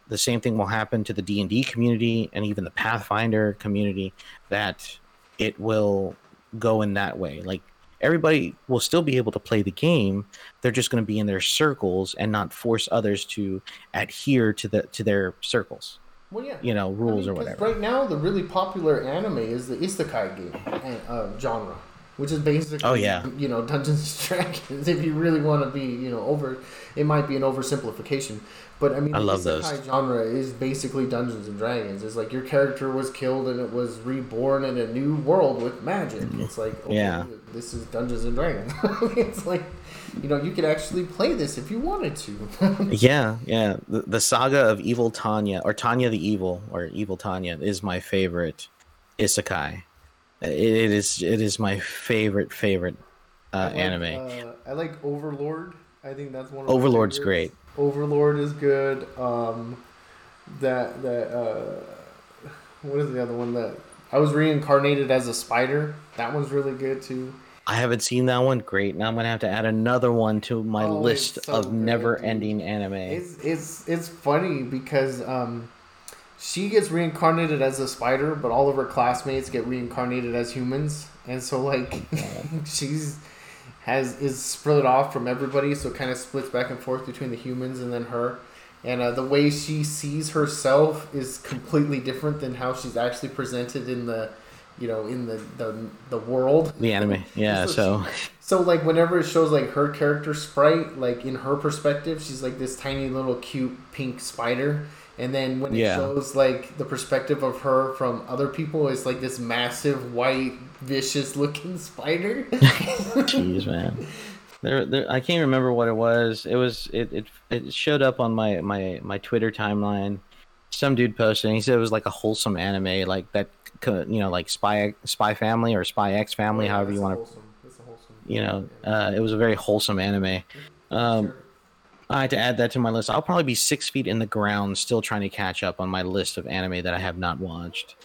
the same thing will happen to the D&D community and even the Pathfinder community that it will go in that way. Like everybody will still be able to play the game. They're just going to be in their circles and not force others to adhere to the to their circles. well, yeah. You know, rules I or whatever. Right now, the really popular anime is the isekai game uh, uh, genre, which is basically Oh, yeah. you know Dungeons and *laughs* Dragons. If you really want to be you know over, it might be an oversimplification, but I mean I the love isekai those. genre is basically Dungeons and Dragons. It's like your character was killed and it was reborn in a new world with magic. It's like okay, Yeah. This is Dungeons and Dragons. *laughs* it's like. You know, you could actually play this if you wanted to. *laughs* Yeah, yeah. The, the saga of Evil Tanya or Tanya the Evil or Evil Tanya is my favorite isekai. It, it is it is my favorite favorite uh, I like, anime. Uh, I like Overlord. I think that's one. of Overlord's favorites. Overlord is good. Um, that that uh, what is the other one that I was reincarnated as a spider? That one's really good too. I haven't seen that one. Great. Now I'm gonna have to add another one to my Oh, list so of never-ending anime. It's it's it's funny because um, she gets reincarnated as a spider, but all of her classmates get reincarnated as humans, and so like *laughs* *laughs* she's has is split off from everybody, so it kind of splits back and forth between the humans and then her. And uh, the way she sees herself is completely different than how she's actually presented in the, you know, in the the, the world. the anime. *laughs* Yeah. So So *laughs* So like whenever it shows like her character sprite, like in her perspective, she's like this tiny little cute pink spider. And then when it Yeah. shows like the perspective of her from other people, it's like this massive white vicious looking spider. *laughs* Jeez, man. There, there, I can't remember what it was. It was it, it it showed up on my my my Twitter timeline. Some dude posted. And he said it was like a wholesome anime, like that. You know, like Spy Spy Family or Spy X Family, however you want to. You know, uh, it was a very wholesome anime. Um, I had to add that to my list. I'll probably be six feet in the ground, still trying to catch up on my list of anime that I have not watched.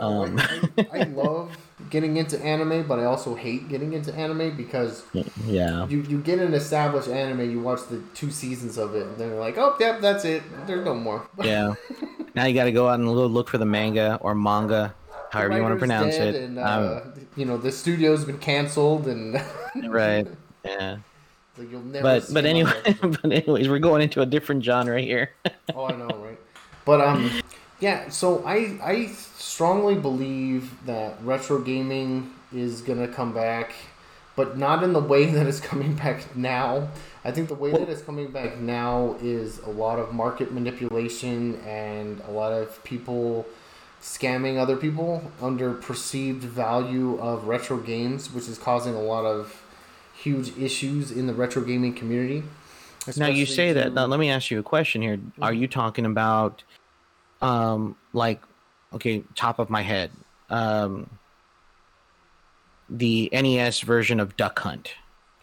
Um, I, I, I *laughs* love getting into anime, but I also hate getting into anime because yeah, you, you get an established anime, you watch the two seasons of it, and then you're like, oh, yep, that's it. There's no more. *laughs* yeah. Now you got to go out and go look for the manga or manga, however you want to pronounce it. And, Um, uh, you know, the studio's been canceled, and *laughs* right. Yeah. so you'll never. But but anyway, but anyways, we're going into a different genre here. oh, I know, right? But um, yeah. So I I strongly believe that retro gaming is gonna come back, but not in the way *laughs* that it's coming back now. I think the way that it's coming back now is a lot of market manipulation and a lot of people scamming other people under perceived value of retro games, which is causing a lot of huge issues in the retro gaming community. Now you say that. Now, let me ask you a question here. Are mm-hmm. you talking about, um, like, okay, top of my head, um, the NES version of Duck Hunt?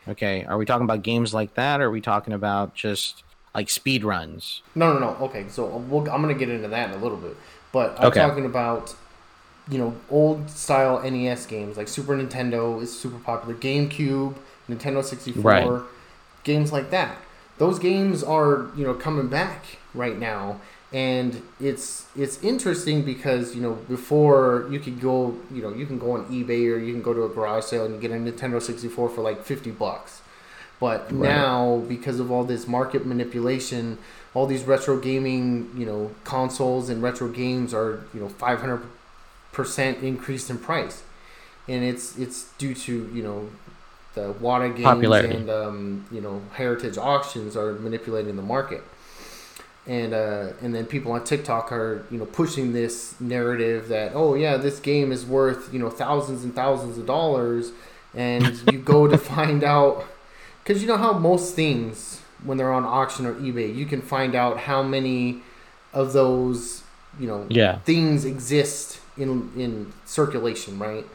Okay, are we talking about games like that, or are we talking about just like speed runs? No, no, no. Okay, so we'll, I'm gonna get into that in a little bit, but I'm Okay. talking about you know old style NES games like Super Nintendo is super popular, GameCube, Nintendo 64, Right. games like that. Those games are you know coming back right now, and it's it's interesting because you know before you could go you know you can go on eBay or you can go to a garage sale and get a Nintendo 64 for like 50 bucks. But Right. now, because of all this market manipulation, all these retro gaming, you know, consoles and retro games are, you know, five hundred percent increased in price, and it's it's due to you know the WATA games Popularity. and um, you know heritage auctions are manipulating the market, and uh, and then people on TikTok are you know pushing this narrative that oh yeah this game is worth you know thousands and thousands of dollars, and *laughs* you go to find out because you know how most things when they're on auction or eBay you can find out how many of those you know Yeah. things exist in in circulation, right?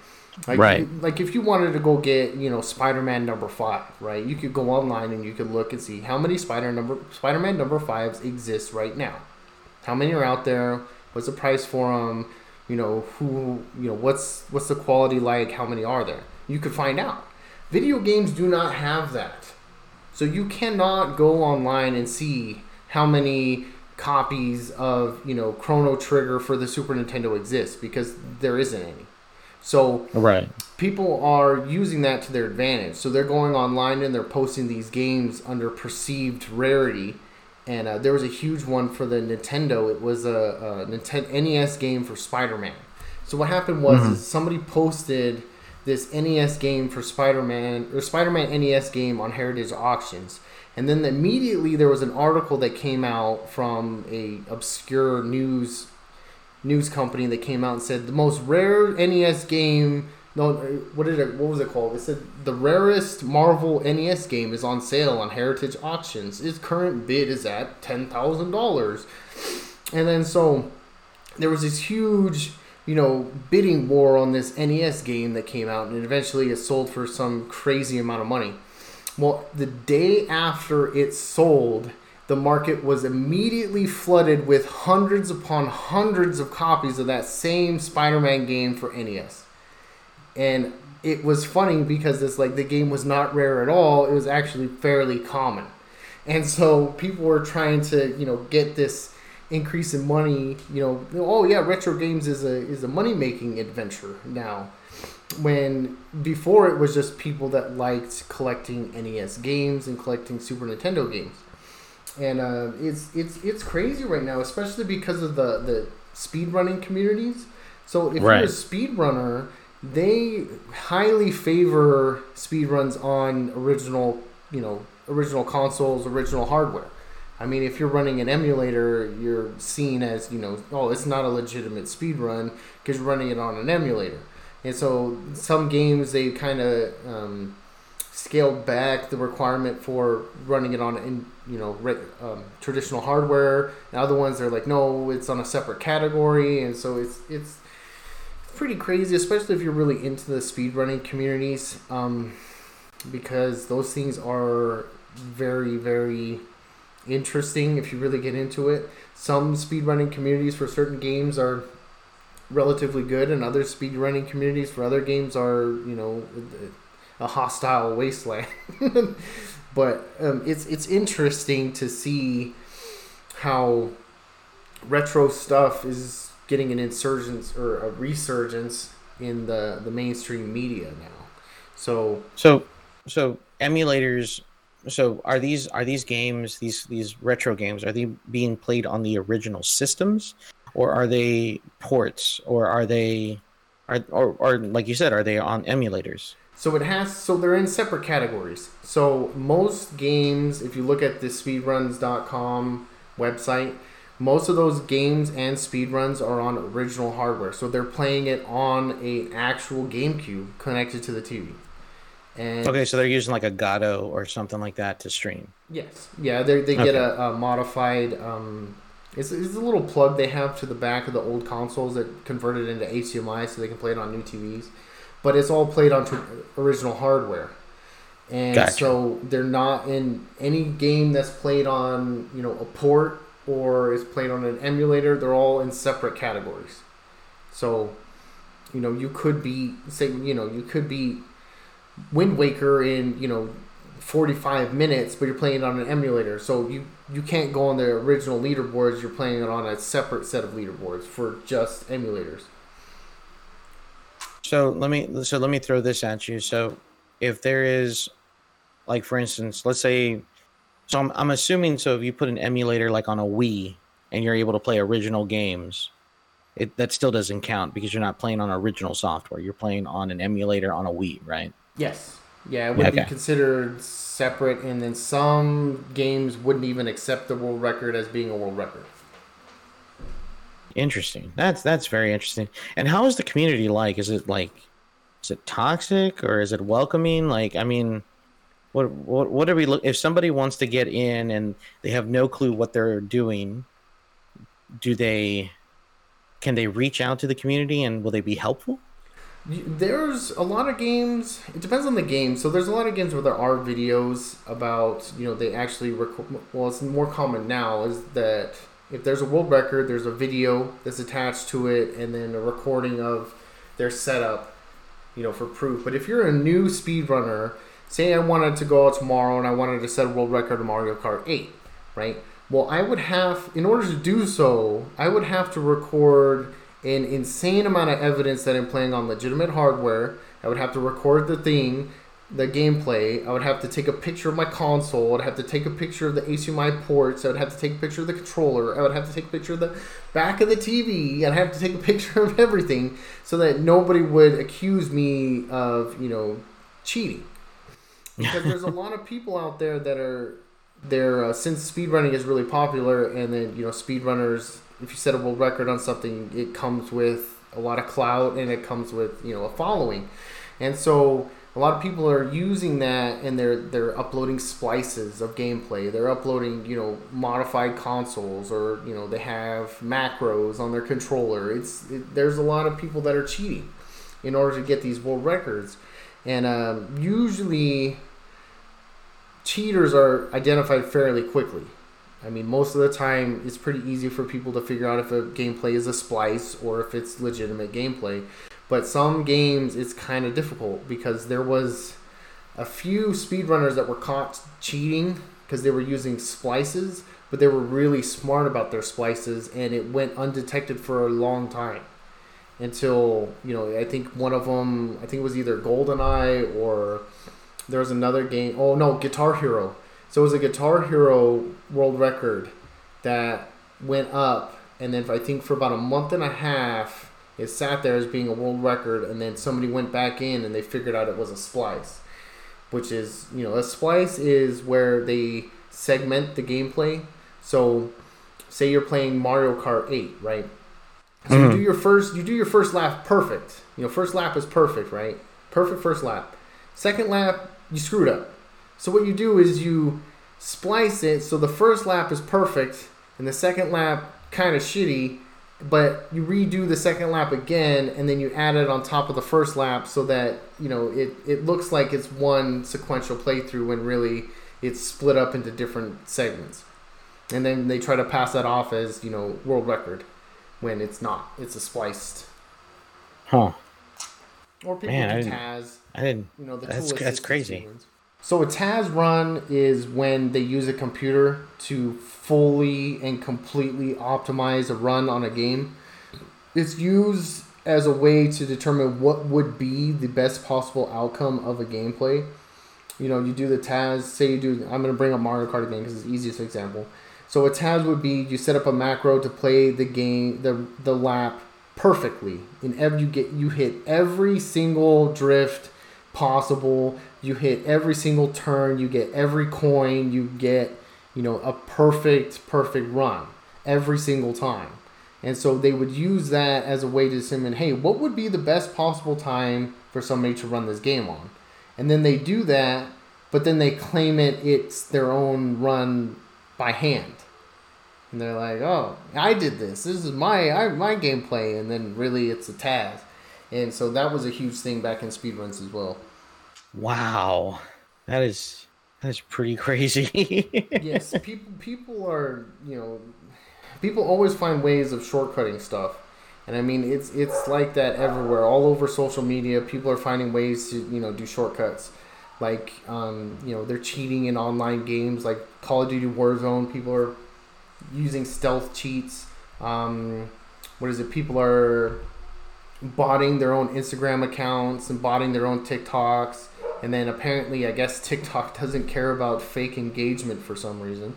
Like, Right. Like if you wanted to go get you know Spider-Man number five, right? You could go online and you could look and see how many Spider number Spider-Man number fives exist right now. How many are out there? What's the price for them? You know who? You know what's what's the quality like? How many are there? You could find out. Video games do not have that. So you cannot go online and see how many copies of, you know, Chrono Trigger for the Super Nintendo exist because there isn't any. So Right. people are using that to their advantage. So they're going online and they're posting these games under perceived rarity. And uh, there was a huge one for the Nintendo. It was a, a Nintendo NES game for Spider-Man. So what happened was is somebody posted this NES game for Spider-Man or Spider-Man NES game on Heritage Auctions. And then immediately there was an article that came out from a obscure news news company that came out and said the most rare NES game. No, what did it? What was it called? It said the rarest Marvel NES game is on sale on Heritage Auctions. Its current bid is at ten thousand dollars. And then so there was this huge, you know, bidding war on this NES game that came out, and eventually it sold for some crazy amount of money. Well, the day after it sold, the market was immediately flooded with hundreds upon hundreds of copies of that same Spider-Man game for NES. And it was funny because it's like the game was not rare at all. It was actually fairly common. And so people were trying to, you know, get this increase in money, you know, oh yeah, retro games is a is a money-making adventure now when before it was just people that liked collecting NES games and collecting Super Nintendo games, and uh, it's it's it's crazy right now, especially because of the the speedrunning communities. So if you're a Right. speedrunner, they highly favor speedruns on original, you know, original consoles, original hardware. I mean, if you're running an emulator, you're seen as, you know, oh, it's not a legitimate speedrun because you're running it on an emulator. And so some games they kind of um, scaled back the requirement for running it on in you know re- um, traditional hardware. And other ones they're like, no, it's on a separate category, and so it's it's pretty crazy, especially if you're really into the speedrunning communities, um, because those things are very very interesting if you really get into it. Some speedrunning communities for certain games are relatively good, and other speedrunning communities for other games are, you know, a hostile wasteland. *laughs* but um, it's it's interesting to see how retro stuff is getting an insurgence or a resurgence in the the mainstream media now. So So, so emulators. So are these are these games these these retro games are they being played on the original systems, or are they ports, or are they, are or, or like you said, are they on emulators? So it has so they're in separate categories. So most games, if you look at the speedruns.com website, most of those games and speedruns are on original hardware. So they're playing it on a actual GameCube connected to the TV. And okay, so they're using like Elgato or something like that to stream. Yes. Yeah, they they get a, a, modified um, it's, it's a little plug they have to the back of the old consoles that converted into HDMI so they can play it on new TVs. But it's all played on tr- original hardware. And gotcha. so they're not in any game that's played on, you know, a port or is played on an emulator. They're all in separate categories. So, you know, you could be say, you know, you could be Wind Waker in, you know, 45 minutes, but you're playing it on an emulator. So you you can't go on the original leaderboards. You're playing it on a separate set of leaderboards for just emulators. So let me so let me throw this at you. So if there is, like for instance, let's say, so I'm I'm assuming so if you put an emulator like on a Wii and you're able to play original games, it that still doesn't count because you're not playing on original software. You're playing on an emulator on a Wii, right? Yes. Yeah, it would okay. be considered separate, and then some games wouldn't even accept the world record as being a world record. Interesting. That's that's very interesting. And how is the community like? Is it like, is it toxic or is it welcoming? Like, I mean, what what what are we look? If somebody wants to get in and they have no clue what they're doing, do they? Can they reach out to the community and will they be helpful? There's a lot of games. It depends on the game. So there's a lot of games where there are videos about you know they actually record. Well, it's more common now is that if there's a world record, there's a video that's attached to it, and then a recording of their setup, you know, for proof. But if you're a new speedrunner, say I wanted to go out tomorrow and I wanted to set a world record in Mario Kart 8, right? Well, I would have, in order to do so, I would have to record an insane amount of evidence that I'm playing on legitimate hardware. I would have to record the thing, the gameplay. I would have to take a picture of my console. I'd have to take a picture of the HDMI ports. I would have to take a picture of the controller. I would have to take a picture of the back of the TV. And I'd have to take a *laughs* picture of everything so that nobody would accuse me of, you know, cheating. Because there's a *laughs* lot of people out there that are there uh, since speedrunning is really popular and then you know speedrunners if you set a world record on something, it comes with a lot of clout and it comes with you know a following, and so a lot of people are using that and they're they're uploading splices of gameplay. They're uploading you know modified consoles or you know they have macros on their controller. It's it, there's a lot of people that are cheating in order to get these world records, and um, usually cheaters are identified fairly quickly. I mean, most of the time, it's pretty easy for people to figure out if a gameplay is a splice or if it's legitimate gameplay. But some games, it's kind of difficult because there was a few speedrunners that were caught cheating because they were using splices, but they were really smart about their splices, and it went undetected for a long time until you know I think one of them I think it was either GoldenEye or there was another game. Oh no, Guitar Hero so it was a Guitar Hero world record that went up, and then I think for about a month and a half, it sat there as being a world record, and then somebody went back in and they figured out it was a splice, which is you know a splice is where they segment the gameplay. So, say you're playing Mario Kart 8, right? So mm-hmm. you do your first you do your first lap perfect. You know, first lap is perfect, right? Perfect first lap. Second lap, you screwed up. So what you do is you splice it so the first lap is perfect and the second lap kind of shitty, but you redo the second lap again and then you add it on top of the first lap so that you know it, it looks like it's one sequential playthrough when really it's split up into different segments. And then they try to pass that off as, you know, world record when it's not. It's a spliced. Huh. Or people Man, do TAS. I didn't. You know, the that's, that's crazy. So a TAS run is when they use a computer to fully and completely optimize a run on a game. It's used as a way to determine what would be the best possible outcome of a gameplay. You know, you do the TAS, say you do, I'm going to bring up Mario Kart again because it's the easiest example. So a TAS would be you set up a macro to play the game, the, the lap perfectly. In every, you get, you hit every single drift possible. You hit every single turn, you get every coin, you get, you know, a perfect, perfect run every single time. And so they would use that as a way to determine, hey, what would be the best possible time for somebody to run this game on? And then they do that, but then they claim it it's their own run by hand. And they're like, oh, I did this. This is my I, my gameplay. And then really it's a task. And so that was a huge thing back in speedruns as well. Wow. That is that is pretty *laughs* crazy. yes, people people are, you know, people always find ways of shortcutting stuff. And I mean, it's it's like that everywhere, all over social media. People are finding ways to you know do shortcuts, like um, you know they're cheating in online games like Call of Duty Warzone. People are using stealth cheats. Um, what is it? People are botting their own Instagram accounts and botting their own TikToks. And then apparently, I guess *laughs* TikTok doesn't care about fake engagement for some reason.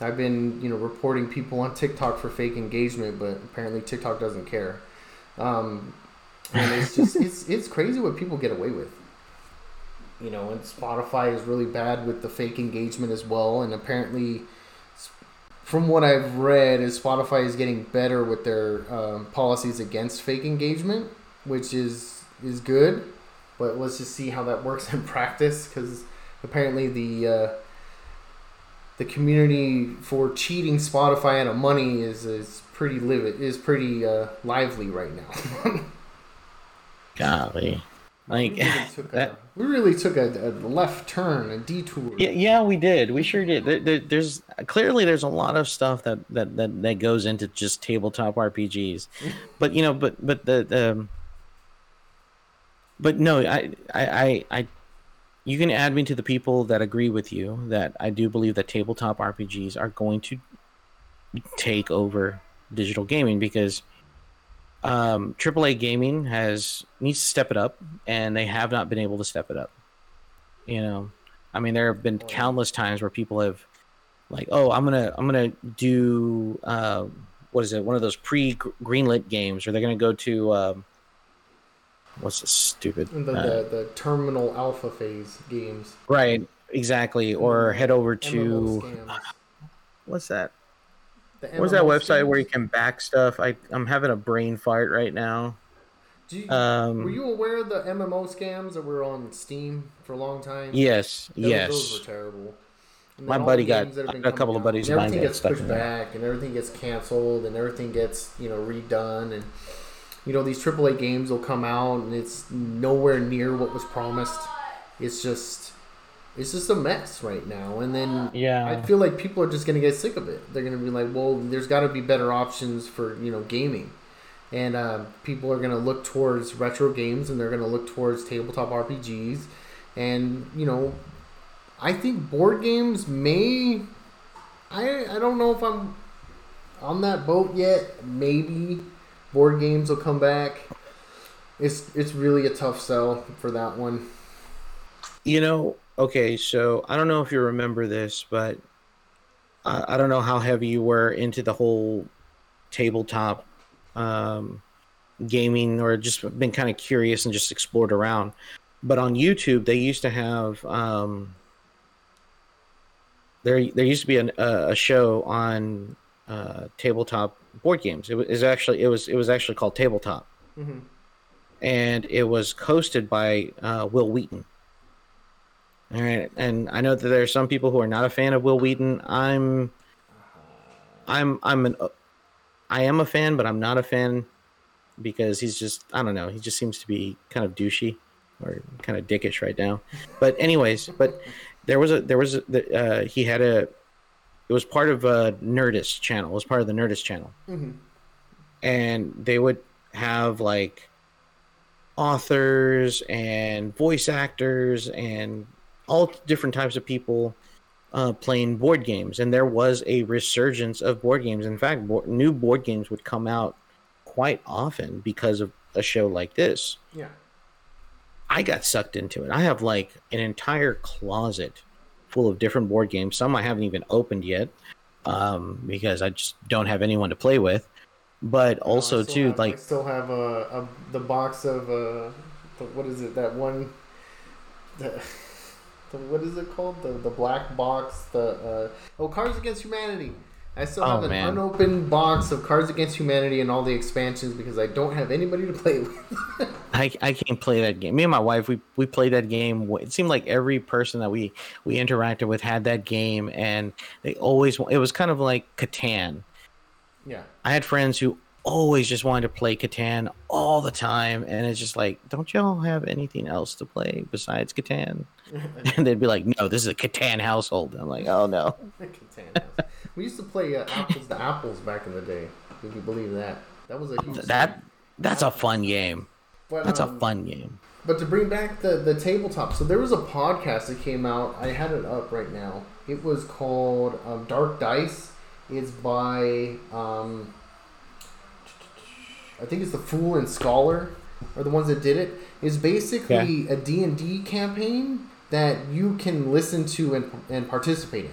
I've been, you know, reporting people on TikTok for fake engagement, but apparently TikTok doesn't care. Um, and it's just *laughs* it's it's crazy what people get away with. You know, and Spotify is really bad with the fake engagement as well. And apparently, from what I've read, is Spotify is getting better with their um, policies against fake engagement, which is is good. But let's just see how that *laughs* works in practice, because apparently the uh, the community for cheating Spotify out of money is is pretty livid is pretty uh, lively right now. *laughs* Golly. Like we really took, *laughs* that, a, we really took a, a, left turn, a detour. Yeah, yeah, we did. We sure did. There, there, there's clearly there's a lot of stuff that, that, that, that goes into just tabletop RPGs, *laughs* but you know, but but the, the um, but no, I I I you can add me to the people that agree with you that I do believe that tabletop RPGs are going to take over digital gaming because um, AAA gaming has needs to step it up, and they have not been able to step it up. You know, I mean, there have been countless times where people have like, "Oh, I'm gonna I'm gonna do uh, what is it? One of those pre greenlit games, or they're gonna go to." Um, what's this stupid the, uh, the, the terminal alpha phase games right exactly or head over to what's that what's that website where you can back stuff? I i'm having a brain fart right now. You, um, were you aware of the mmo scams that were on steam for a long time? Yes those, yes. those were terrible. My buddy got a couple of buddies. everything gets pushed back, and everything gets canceled, and everything gets you know redone, and you know these AAA games will come out and it's nowhere near what was promised. It's just it's just a mess right now. And then yeah, I feel like people are just gonna get sick of it. They're gonna be like, well, there's got to be better options for you know gaming, and uh, people are gonna look towards retro games and they're gonna look towards tabletop RPGs, and you know, I think board games may. I I don't know if I'm on that boat yet. Maybe board games will come back. It's it's really a tough sell for that one. You know, okay, so I don't know if you remember this, but I, I don't know how heavy you were into the whole tabletop um, gaming or just been kind of curious and just explored around. But on YouTube, they used to have um, there there used to be an, a show on uh, tabletop board games. It was actually it was it was actually called Tabletop, mm-hmm. and it was hosted by uh, Wil Wheaton. All right, and I know that there are some people who are not a fan of Wil Wheaton. I'm, I'm, I'm an, I am a fan, but I'm not a fan because he's just I don't know. He just seems to be kind of douchey or kind of dickish right now. But anyways, but there was a there was a, uh, he had a it was part of a Nerdist channel. It was part of the Nerdist channel, mm-hmm. and they would have like authors and voice actors and all different types of people uh, playing board games. And there was a resurgence of board games. In fact, bo- new board games would come out quite often because of a show like this. Yeah. I got sucked into it. I have like an entire closet full of different board games. Some I haven't even opened yet um, because I just don't have anyone to play with. But also too, have, like I still have a, a the box of uh, what is it? That one the, the what is it called? The the black box. The uh, oh, Cards Against Humanity. I still Oh, have an man. unopened box of Cards Against Humanity and all the expansions because I don't have anybody to play with. *laughs* I, I can't play that game. Me and my wife, we, we played that game. It seemed like every person that we, we interacted with had that game, and they always, it was kind of like Catan. yeah. I had friends who always just wanted to play Catan all the time, and it's just like, don't y'all have anything else to play besides Catan? *laughs* And they'd be like, no, this is a Catan household. I'm like, oh no. *laughs* Catan House. we used to play uh, apples to apples back in the day. If you believe that, that was a huge. That that's a fun game. But, That's a um, fun game. But to bring back the the tabletop, so there was a podcast that came out. I had it up right now. It was called um, Dark Dice. It's by um, I think it's the Fool and Scholar are the ones that did it. It's basically a D and D campaign that you can listen to and, and participate in.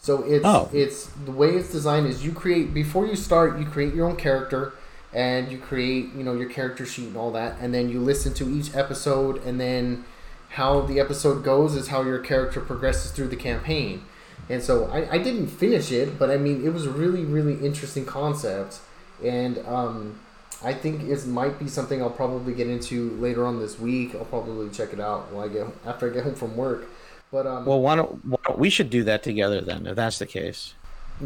So it's Oh. it's the way it's designed is you create before you start you create your own character and you create you know your character sheet and all that and then you listen to each episode and then how the episode goes is how your character progresses through the campaign and so I, I didn't finish it but i mean it was a really really interesting concept and um, i think it might be something i'll probably get into later on this week. I'll probably check it out when i get after i get home from work. But um, Well, why don't, why don't we should do that together then, if that's the case.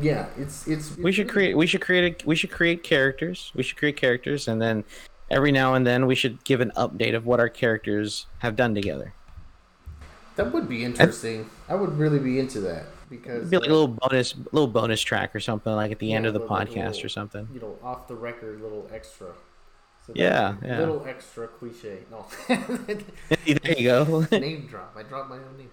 yeah it's it's we should create we should create a, we should create characters. We should create characters and then every now and then we should give an update of what our characters have done together. That would be interesting. I would really be into that because It'd be like a little bonus little bonus track or something like at the end of the podcast little- or something you know, off the record little extra. So Yeah, yeah. Little extra cliche. No. *laughs* there you go *laughs* name drop. I dropped my own name.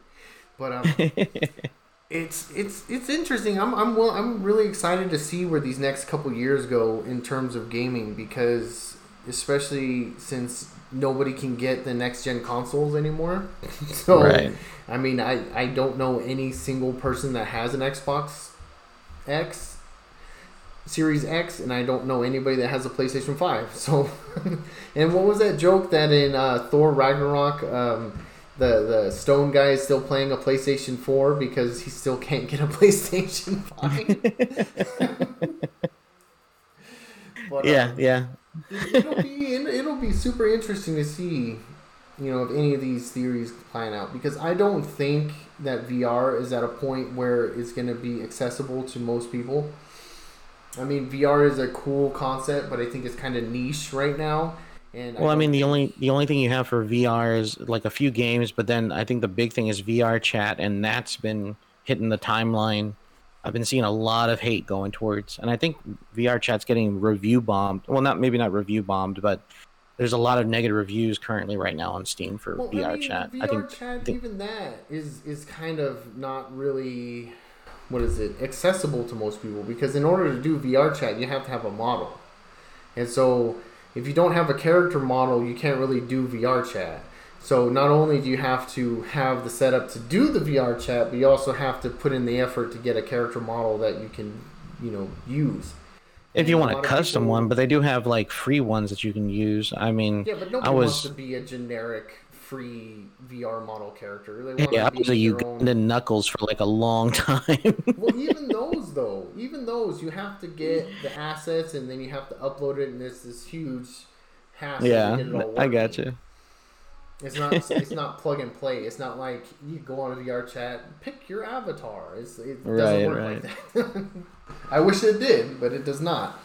But um *laughs* it's it's it's interesting. I'm I'm well, I'm really excited to see where these next couple years go in terms of gaming because especially since nobody can get the next gen consoles anymore. *laughs* so Right. I mean, I I don't know any single person that has an Xbox X Series X, and I don't know anybody that has a PlayStation Five. *laughs* So, and what was that joke that in uh, Thor Ragnarok, um, the the Stone guy is still playing a PlayStation Four because he still can't get a *laughs* PlayStation Five. but, yeah um, yeah it'll be it'll be super interesting to see, you know, if any of these theories plan out because I don't think that VR is at a point where it's going to be accessible to most people. I mean, VR is a cool concept, but I think it's kind of niche right now. And well i don't mean the only the only thing you have for vr is like a few games but then i think the big thing is vr chat and that's been hitting the timeline i've been seeing a lot of hate going towards and i think vr chat's getting review bombed. Well not maybe not review bombed but there's a lot of negative reviews currently right now on steam for Well, vr I mean, chat. VR i think chat, think- even that is is kind of not really what is it accessible to most people because in order to do VR chat, you have to have a model, and so if you don't have a character model, you can't really do VR chat. So not only do you have to have the setup to do the VR chat, but you also have to put in the effort to get a character model that you can, you know, use. if you want a a custom people- one but they do have like free ones that you can use i mean Yeah, but i nobody wants was to be a generic free VR model character. Yeah i was a their own- knuckles for like a long *laughs* time well, even those though, even those, you have to get the assets and then you have to upload it, and it's this huge hassle. yeah to get it all i got you It's not. It's not plug and play. It's not like you go on a VR chat, pick your avatar. It's, it doesn't Right, work like that. *laughs* I wish it did, but it does not.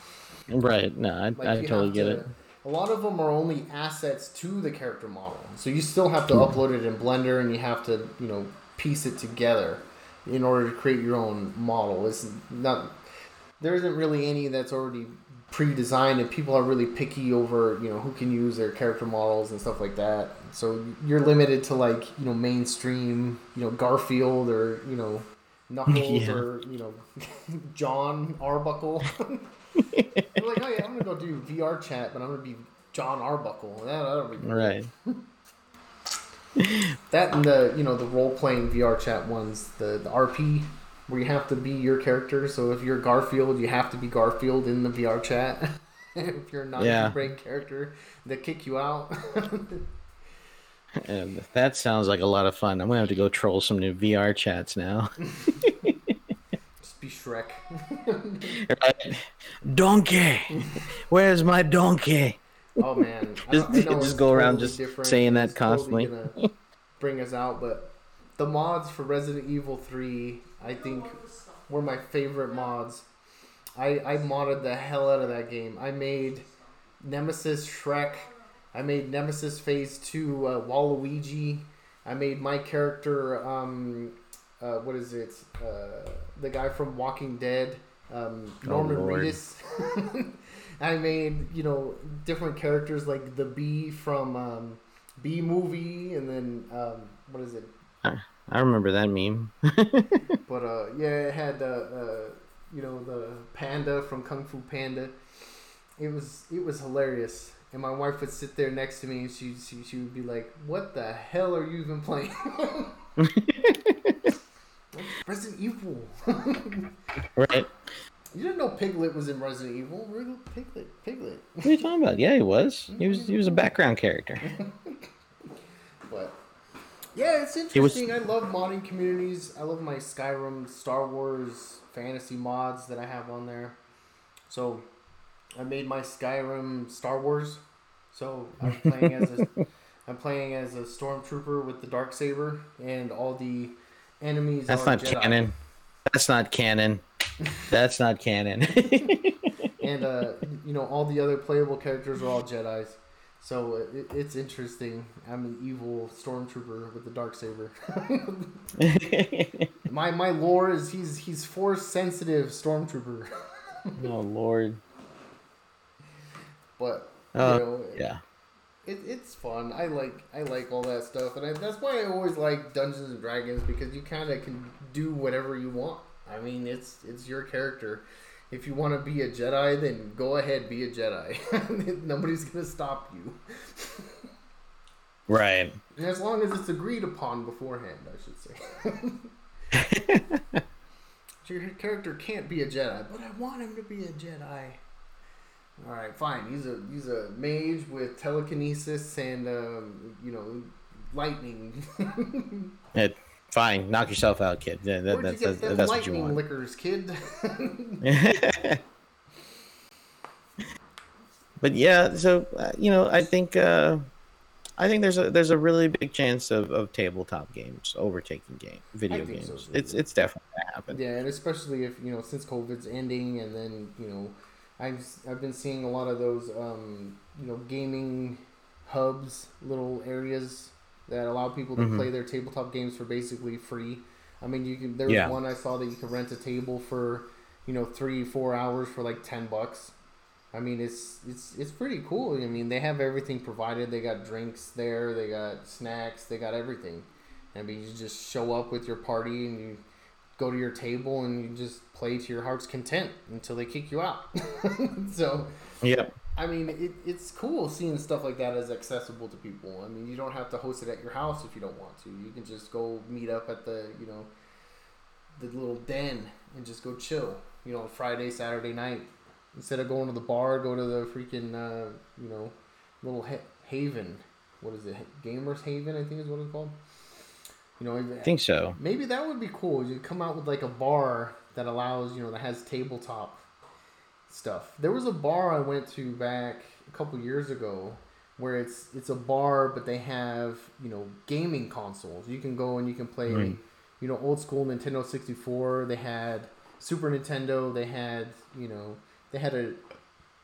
right no i, Like I totally get to- it A lot of them are only assets to the character model, so you still have to hmm. upload it in Blender, and you have to, you know, piece it together in order to create your own model. It's not. There isn't really any that's already pre-designed, and people are really picky over, you know, who can use their character models and stuff like that. So you're limited to like, you know, mainstream, you know, Garfield or you know, Knuckles *laughs* Yeah. or you know, *laughs* John Arbuckle. *laughs* You're like, oh yeah, I'm gonna go do VR chat, but I'm gonna be John Arbuckle. That, that'll be cool. right That and the you know the role playing VR chat ones, the the RP where you have to be your character. So if you're Garfield, you have to be Garfield in the VR chat. *laughs* if you're not Yeah. a brain character, they kick you out. *laughs* And that sounds like a lot of fun. I'm gonna have to go troll some new VR chats now. *laughs* Just be Shrek. Right? donkey, where's my donkey? Oh man, Just- know- I know just go around just different, saying that it's constantly. gonna bring us out, but the mods for Resident Evil Three, I think, were my favorite mods. I I modded the hell out of that game. I made Nemesis Shrek. I made Nemesis Phase Two uh, Waluigi. I made my character. Um, uh, what is it? Uh, the guy from Walking Dead. Um, Oh, Norman Lord. Reedus. *laughs* I made you know different characters like the Bee from um, Bee movie, and then um, what is it? I remember that meme. *laughs* But uh, yeah, it had uh, uh, you know the panda from Kung Fu Panda. It was it was hilarious, and my wife would sit there next to me, and she she, she would be like, "What the hell are you even playing?" *laughs* Resident Evil. right? You didn't know Piglet was in Resident Evil. Piglet, Piglet. What are you talking about? Yeah, he was. He was. He was a *laughs* background character. Yeah, it's It was- interesting. I love modding communities. I love my Skyrim, Star Wars, fantasy mods that I have on there. So I made my Skyrim Star Wars. So I'm *laughs* playing as a I'm playing as a stormtrooper with the dark saber, and all the enemies. That's not Jedi. canon. That's not canon. That's not canon. *laughs* and uh, you know all the other playable characters are all Jedi's. So it, it's interesting. I'm an evil stormtrooper with the dark saber. *laughs* my my lore is he's he's force sensitive stormtrooper, *laughs* oh Lord. but Uh, you know Yeah. it, it's fun. I like I like all that stuff, and I, that's why I always like Dungeons and Dragons because you kind of can do whatever you want. I mean, it's it's your character. If you want to be a Jedi, then go ahead, be a Jedi. *laughs* Nobody's gonna stop you. Right. And as long as it's agreed upon beforehand, I should say. *laughs* *laughs* Your character can't be a Jedi, but I want him to be a Jedi. All right, fine. He's a he's a mage with telekinesis and um, you know lightning. Fine. Knock yourself out, kid. Yeah, that, that's that's, that's what you want. liquors, kid? *laughs* but yeah, so uh, you know, I think uh, I think there's a there's a really big chance of, of tabletop games overtaking game video games. so, it's it's definitely gonna happen. yeah, and especially if you know since COVID's ending, and then you know, I've I've been seeing a lot of those um, you know gaming hubs, little areas that allow people to Mhm. play their tabletop games for basically free. I mean, you can. There was Yeah. one I saw that you could rent a table for, you know, three four hours for like ten bucks. I mean, it's it's it's pretty cool. I mean, they have everything provided. They got drinks there. They got snacks. They got everything. I mean, you just show up with your party and you go to your table and you just play to your heart's content until they kick you out. *laughs* so, Yep. I mean, it, it's cool seeing stuff like that as accessible to people. I mean, you don't have to host it at your house if you don't want to. You can just go meet up at the, you know, the little den and just go chill. You know, Friday, Saturday night. Instead of going to the bar, go to the freaking, uh, you know, little ha- haven. What is it? Gamers Haven, I think is what it's called. You know, I think so. Maybe that would be cool. You come out with like a bar that allows, you know, that has tabletop stuff. There was a bar I went to back a couple years ago where it's it's a bar but they have, you know, gaming consoles. You can go and you can play, Right. you know, old school Nintendo 64. They had Super Nintendo, they had, you know, they had a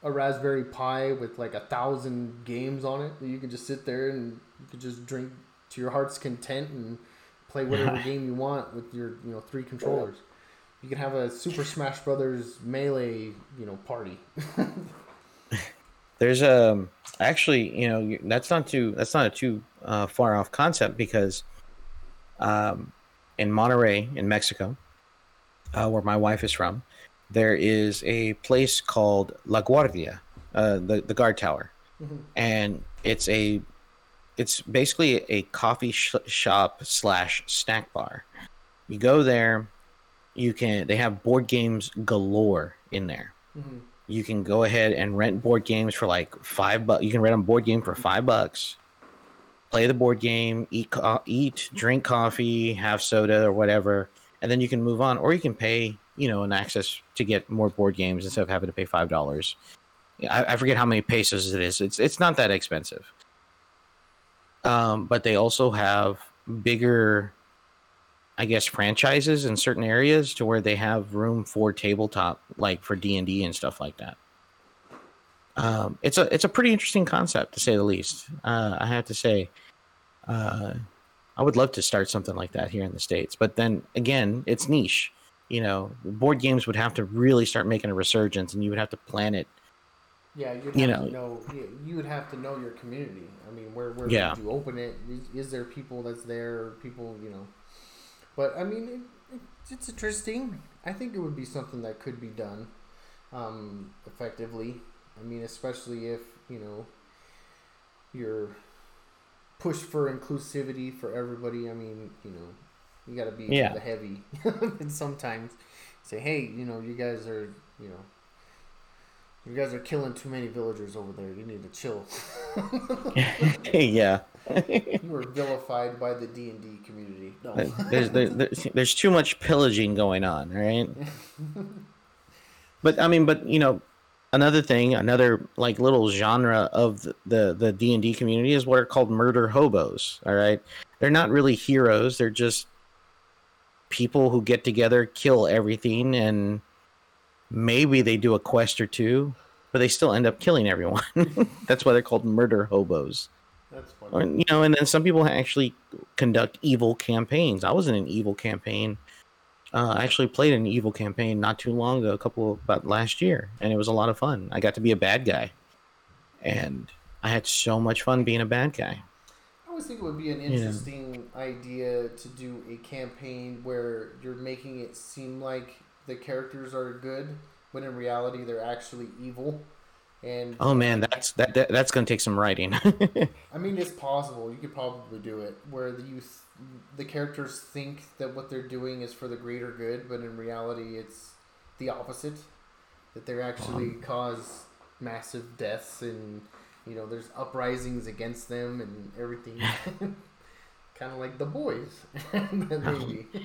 a Raspberry Pi with like a thousand games on it you could just sit there and you could just drink to your heart's content and play whatever *laughs* game you want with your you know three controllers. You can have a Super Smash Brothers melee you know party. *laughs* There's um actually, you know, that's not too that's not a too uh, far off concept because um, in Monterrey, in Mexico, uh, where my wife is from, there is a place called La Guardia, uh, the the guard tower, and it's a it's basically a coffee sh- shop slash snack bar. You go there, you can they have board games galore in there you can go ahead and rent board games for like five bucks. You can rent a board game for five bucks, play the board game, eat, co- eat, drink coffee, have soda or whatever, and then you can move on, or you can pay, you know, an access to get more board games instead of having to pay five dollars. I, I forget how many pesos it is. It's it's not that expensive. Um, but they also have bigger, I guess, franchises in certain areas to where they have room for tabletop, like for D and D and stuff like that. Um, it's a it's a pretty interesting concept to say the least. Uh, I have to say, uh, I would love to start something like that here in the states. But then again, it's niche. You know, board games would have to really start making a resurgence, and you would have to plan it. Yeah, you'd have You to know. know. You would have to know your community. I mean, where where Yeah. would you open it? Is, is there people that's there? People, you know. But I mean, it, it, it's interesting. I think it would be something that could be done um, effectively. I mean, especially if you know you're push for inclusivity for everybody. I mean, you know, you got to be Yeah. the heavy, *laughs* and sometimes say, hey, you know, you guys are, you know. You guys are killing too many villagers over there. You need to chill. *laughs* *laughs* yeah, *laughs* were vilified by the D and D community. No. there's, there, there's there's too much pillaging going on, right? *laughs* but I mean, but you know, another thing, another like little genre of the the D and D community is what are called murder hobos. All right, they're not really heroes; they're just people who get together, kill everything, and maybe they do a quest or two, but they still end up killing everyone. *laughs* That's why they're called murder hobos. That's funny. Or, you know, and then some people actually conduct evil campaigns. I was in an evil campaign. Uh, I actually played an evil campaign not too long ago, a couple about last year, and it was a lot of fun. I got to be a bad guy, and I had so much fun being a bad guy. I always think it would be an interesting idea to do a campaign where you're making it seem like the characters are good, but in reality they're actually evil. And Oh man, um, that's that, that that's gonna take some writing. *laughs* I mean, it's possible. You could probably do it where the youth, the characters think that what they're doing is for the greater good, but in reality, it's the opposite. That they're actually uh-huh. cause massive deaths, and you know, there's uprisings against them and everything. *laughs* *laughs* kind of like the boys, maybe. Oh.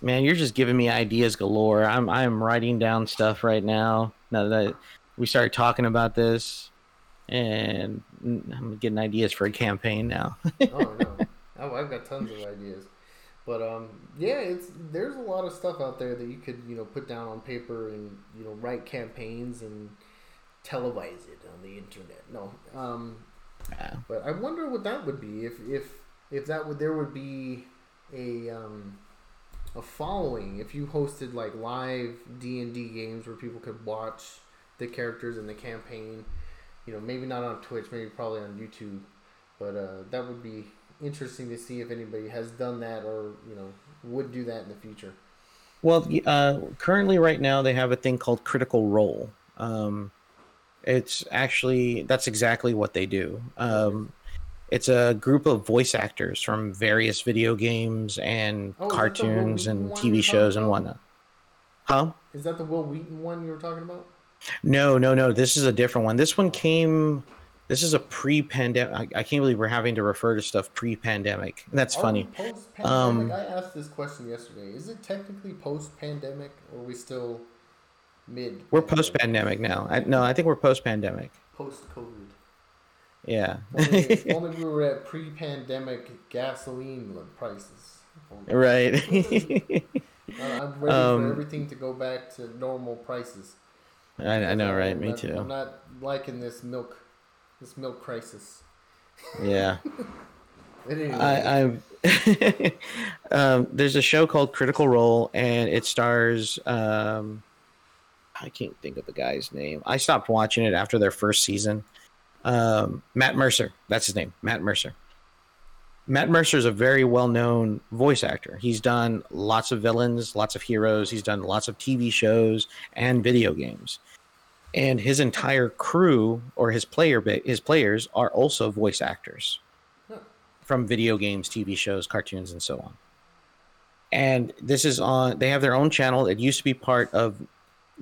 man, you're just giving me ideas galore. I'm I'm writing down stuff right now. Now that we started talking about this, and I'm getting ideas for a campaign now. oh no, oh, I've got tons of ideas. But um, yeah, it's there's a lot of stuff out there that you could you know put down on paper and you know write campaigns and televise it on the internet. No, um, Yeah. but I wonder what that would be if if if that would there would be a um, a following if you hosted like live D and D games where people could watch the characters in the campaign. You know, maybe not on Twitch, maybe probably on YouTube, but uh, that would be interesting to see if anybody has done that or you know would do that in the future. Well, uh, currently, right now, they have a thing called Critical Role. Um, it's actually that's exactly what they do. Um, it's a group of voice actors from various video games and Oh, is that the cartoons and TV shows talking and whatnot. Huh? Is that the Wil Wheaton one you were talking about? No, no, no. This is a different one. This one came. This is a pre-pandemic. I, I can't believe we're having to refer to stuff pre-pandemic. That's Are funny. Post-pandemic. Um, I asked this question yesterday. Is it technically post-pandemic, or are we still mid? We're post-pandemic now. I, no, I think we're post-pandemic. Post-COVID. Yeah. Only, if *laughs* only we were at pre-pandemic gasoline prices. right. *laughs* Uh, I'm ready Um, for everything to go back to normal prices. I, I know, right? I'm Me not- I'm not liking this milk, this milk crisis. Yeah. *laughs* Anyway, I, I'm. *laughs* um, there's a show called Critical Role, and it stars. Um, I can't think of the guy's name. I stopped watching it after their first season. Um, Matt Mercer, that's his name. Matt Mercer. Matt Mercer is a very well-known voice actor. He's done lots of villains, lots of heroes. He's done lots of TV shows and video games. And his entire crew or his player his players are also voice actors from video games, TV shows, cartoons, and so on. And this is on. They have their own channel. It used to be part of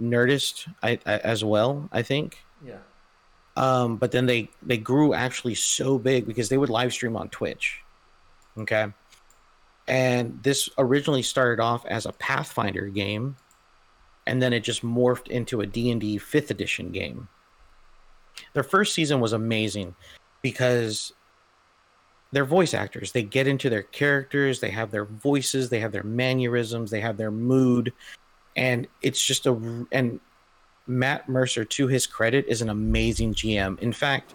Nerdist I, I, as well, I think. yeah, Um, but then they they grew actually so big because they would live stream on Twitch. Okay. And this originally started off as a Pathfinder game, and then it just morphed into a D&D 5th edition game. Their first season was amazing because they're voice actors. They get into their characters, they have their voices, they have their mannerisms, they have their mood, and it's just a and Matt Mercer, to his credit, is an amazing GM. In fact,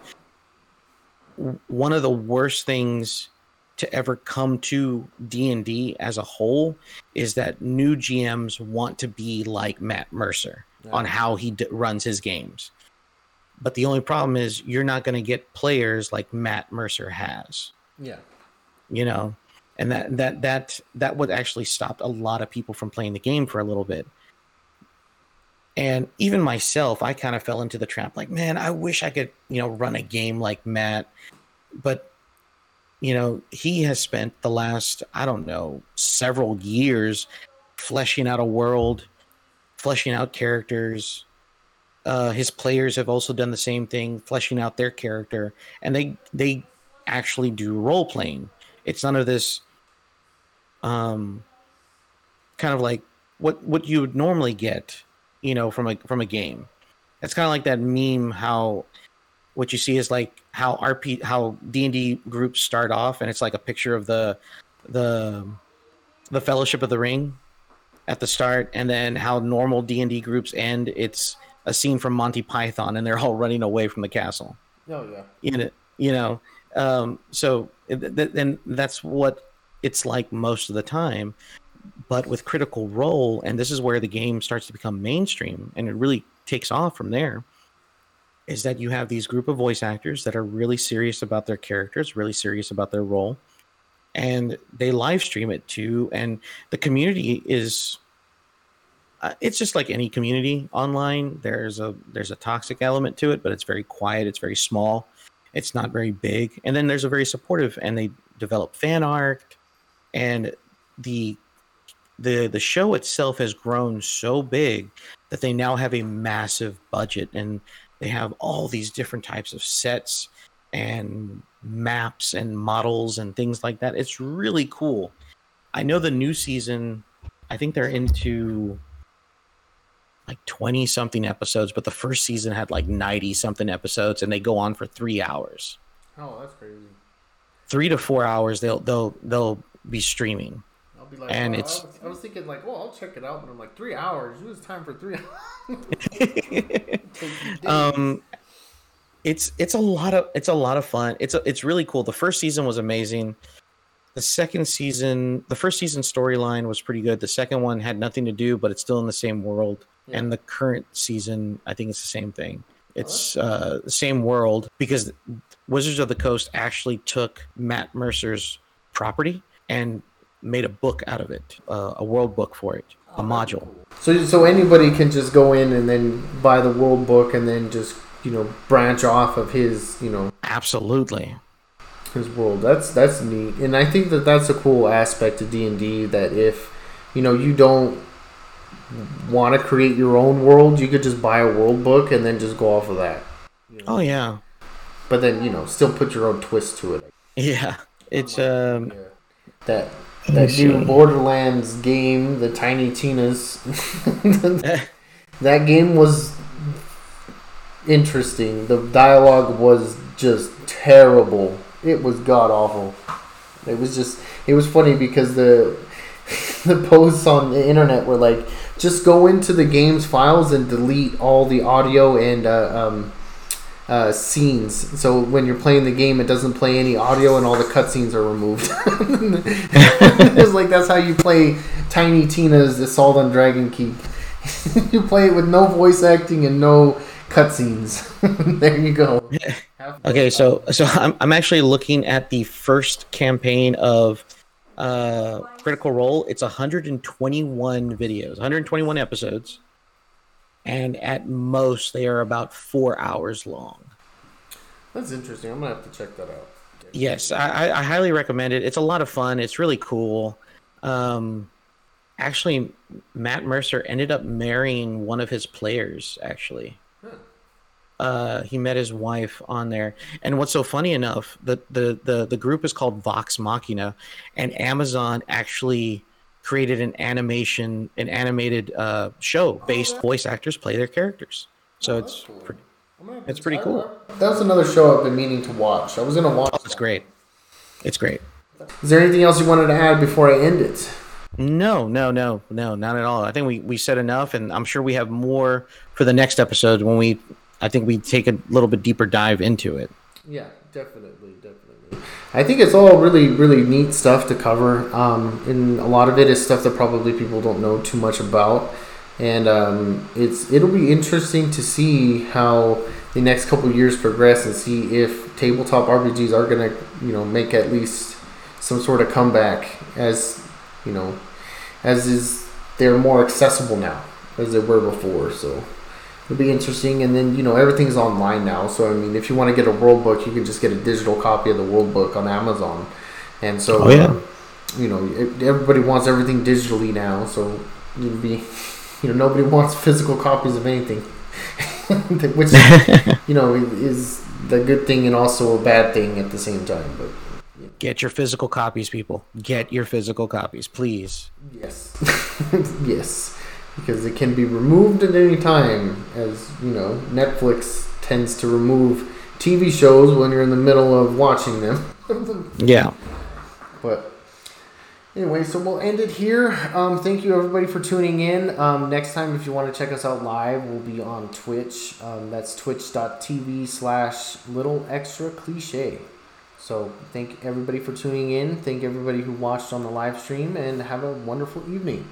one of the worst things to ever come to D&D as a whole is that new GMs want to be like Matt Mercer yeah. on how he d- runs his games. But the only problem is you're not going to get players like Matt Mercer has. Yeah. You know, and that that that that would actually stop a lot of people from playing the game for a little bit. And even myself, I kind of fell into the trap like, man, I wish I could, you know, run a game like Matt. But you know, he has spent the last, I don't know, several years fleshing out a world, fleshing out characters. Uh, his players have also done the same thing, fleshing out their character, and they they actually do role playing. It's none of this um kind of like what what you would normally get, you know, from a from a game. It's kind of like that meme how what you see is like how RP how D and D groups start off, and it's like a picture of the the the Fellowship of the Ring at the start, and then how normal D and D groups end. It's a scene from Monty Python, and they're all running away from the castle. Oh yeah, you know, you know. Um, so then that's what it's like most of the time. But with Critical Role, and this is where the game starts to become mainstream, and it really takes off from there is that you have these group of voice actors that are really serious about their characters, really serious about their role, and they live stream it too. And the community is uh, it's just like any community online. There's a there's a toxic element to it, but it's very quiet. It's very small. It's not very big. And then there's a very supportive, and they develop fan art, and the the the show itself has grown so big that they now have a massive budget and they have all these different types of sets and maps and models and things like that. It's really cool. I know the new season, I think they're into like 20 something episodes, but the first season had like 90 something episodes and they go on for 3 hours. Oh, that's crazy. 3 to 4 hours they'll they'll they'll be streaming. I'll be like, and it's. I was, I was, thinking like, well, I'll check it out, but I'm like, three hours. It was time for three hours. *laughs* um, it's it's a lot of it's a lot of fun. It's a, it's really cool. The first season was amazing. The second season, the first season storyline was pretty good. The second one had nothing to do, but it's still in the same world. Yeah. And the current season, I think it's the same thing. It's uh, the same world because Wizards of the Coast actually took Matt Mercer's property and made a book out of it, uh, a world book for it, a module. So, so anybody can just go in and then buy the world book and then just you know branch off of his you know absolutely his world. That's that's neat, and I think that that's a cool aspect of D and D. That if you know you don't want to create your own world, you could just buy a world book and then just go off of that. You know? Oh yeah. But then you know, still put your own twist to it. Yeah, it's um. Yeah. That that new Borderlands game, the Tiny Tinas. that game was interesting. The dialogue was just terrible. It was god awful. It was just it was funny because the *laughs* the posts on the internet were like just go into the game's files and delete all the audio and uh, um, uh, scenes. So when you're playing the game, it doesn't play any audio, and all the cutscenes are removed. *laughs* it's like that's how you play Tiny Tina's Assault on Dragon Keep. *laughs* you play it with no voice acting and no cutscenes. *laughs* there you go. okay, so so I'm I'm actually looking at the first campaign of uh Critical Role. It's 121 videos, 121 episodes and at most they are about four hours long. That's interesting. I'm gonna have to check that out. Yes, I, I highly recommend it. It's a lot of fun. It's really cool. Um, actually, Matt Mercer ended up marrying one of his players. Actually, huh. uh, he met his wife on there. And what's so funny enough, the, the the the group is called Vox Machina, and Amazon actually created an animation, an animated uh, show based voice actors play their characters. So it's pretty, it's pretty cool. That was another show I've been meaning to watch. I was gonna watch. Oh, it's great. It's great. Is there anything else you wanted to add before I end it? No, no, no, no, not at all. I think we, we said enough, and I'm sure we have more for the next episode when we, I think we take a little bit deeper dive into it. Yeah, definitely. I think it's all really, really neat stuff to cover. Um, and a lot of it is stuff that probably people don't know too much about. And um, it's it'll be interesting to see how the next couple years progress and see if tabletop RPGs are gonna, you know, make at least some sort of comeback as you know, as is they're more accessible now as they were before. So it'll be interesting. And then you know everything's online now. So I mean, if you want to get a world book, you can just get a digital copy of the world book on Amazon. And so, Oh, yeah. uh, you know, everybody wants everything digitally now. So you'd be, *laughs* you know, nobody wants physical copies of anything, *laughs* which *laughs* you know is the good thing and also a bad thing at the same time. But Get your physical copies, people. Get your physical copies, please. Yes. yes. Because it can be removed at any time, as you know, Netflix tends to remove TV shows when you're in the middle of watching them. *laughs* Yeah. but anyway, so we'll end it here. Um, thank you everybody for tuning in. Um, next time, if you want to check us out live, we'll be on Twitch. Um, that's twitch.tv slash little extra cliche. So thank everybody for tuning in. Thank everybody who watched on the live stream, and have a wonderful evening.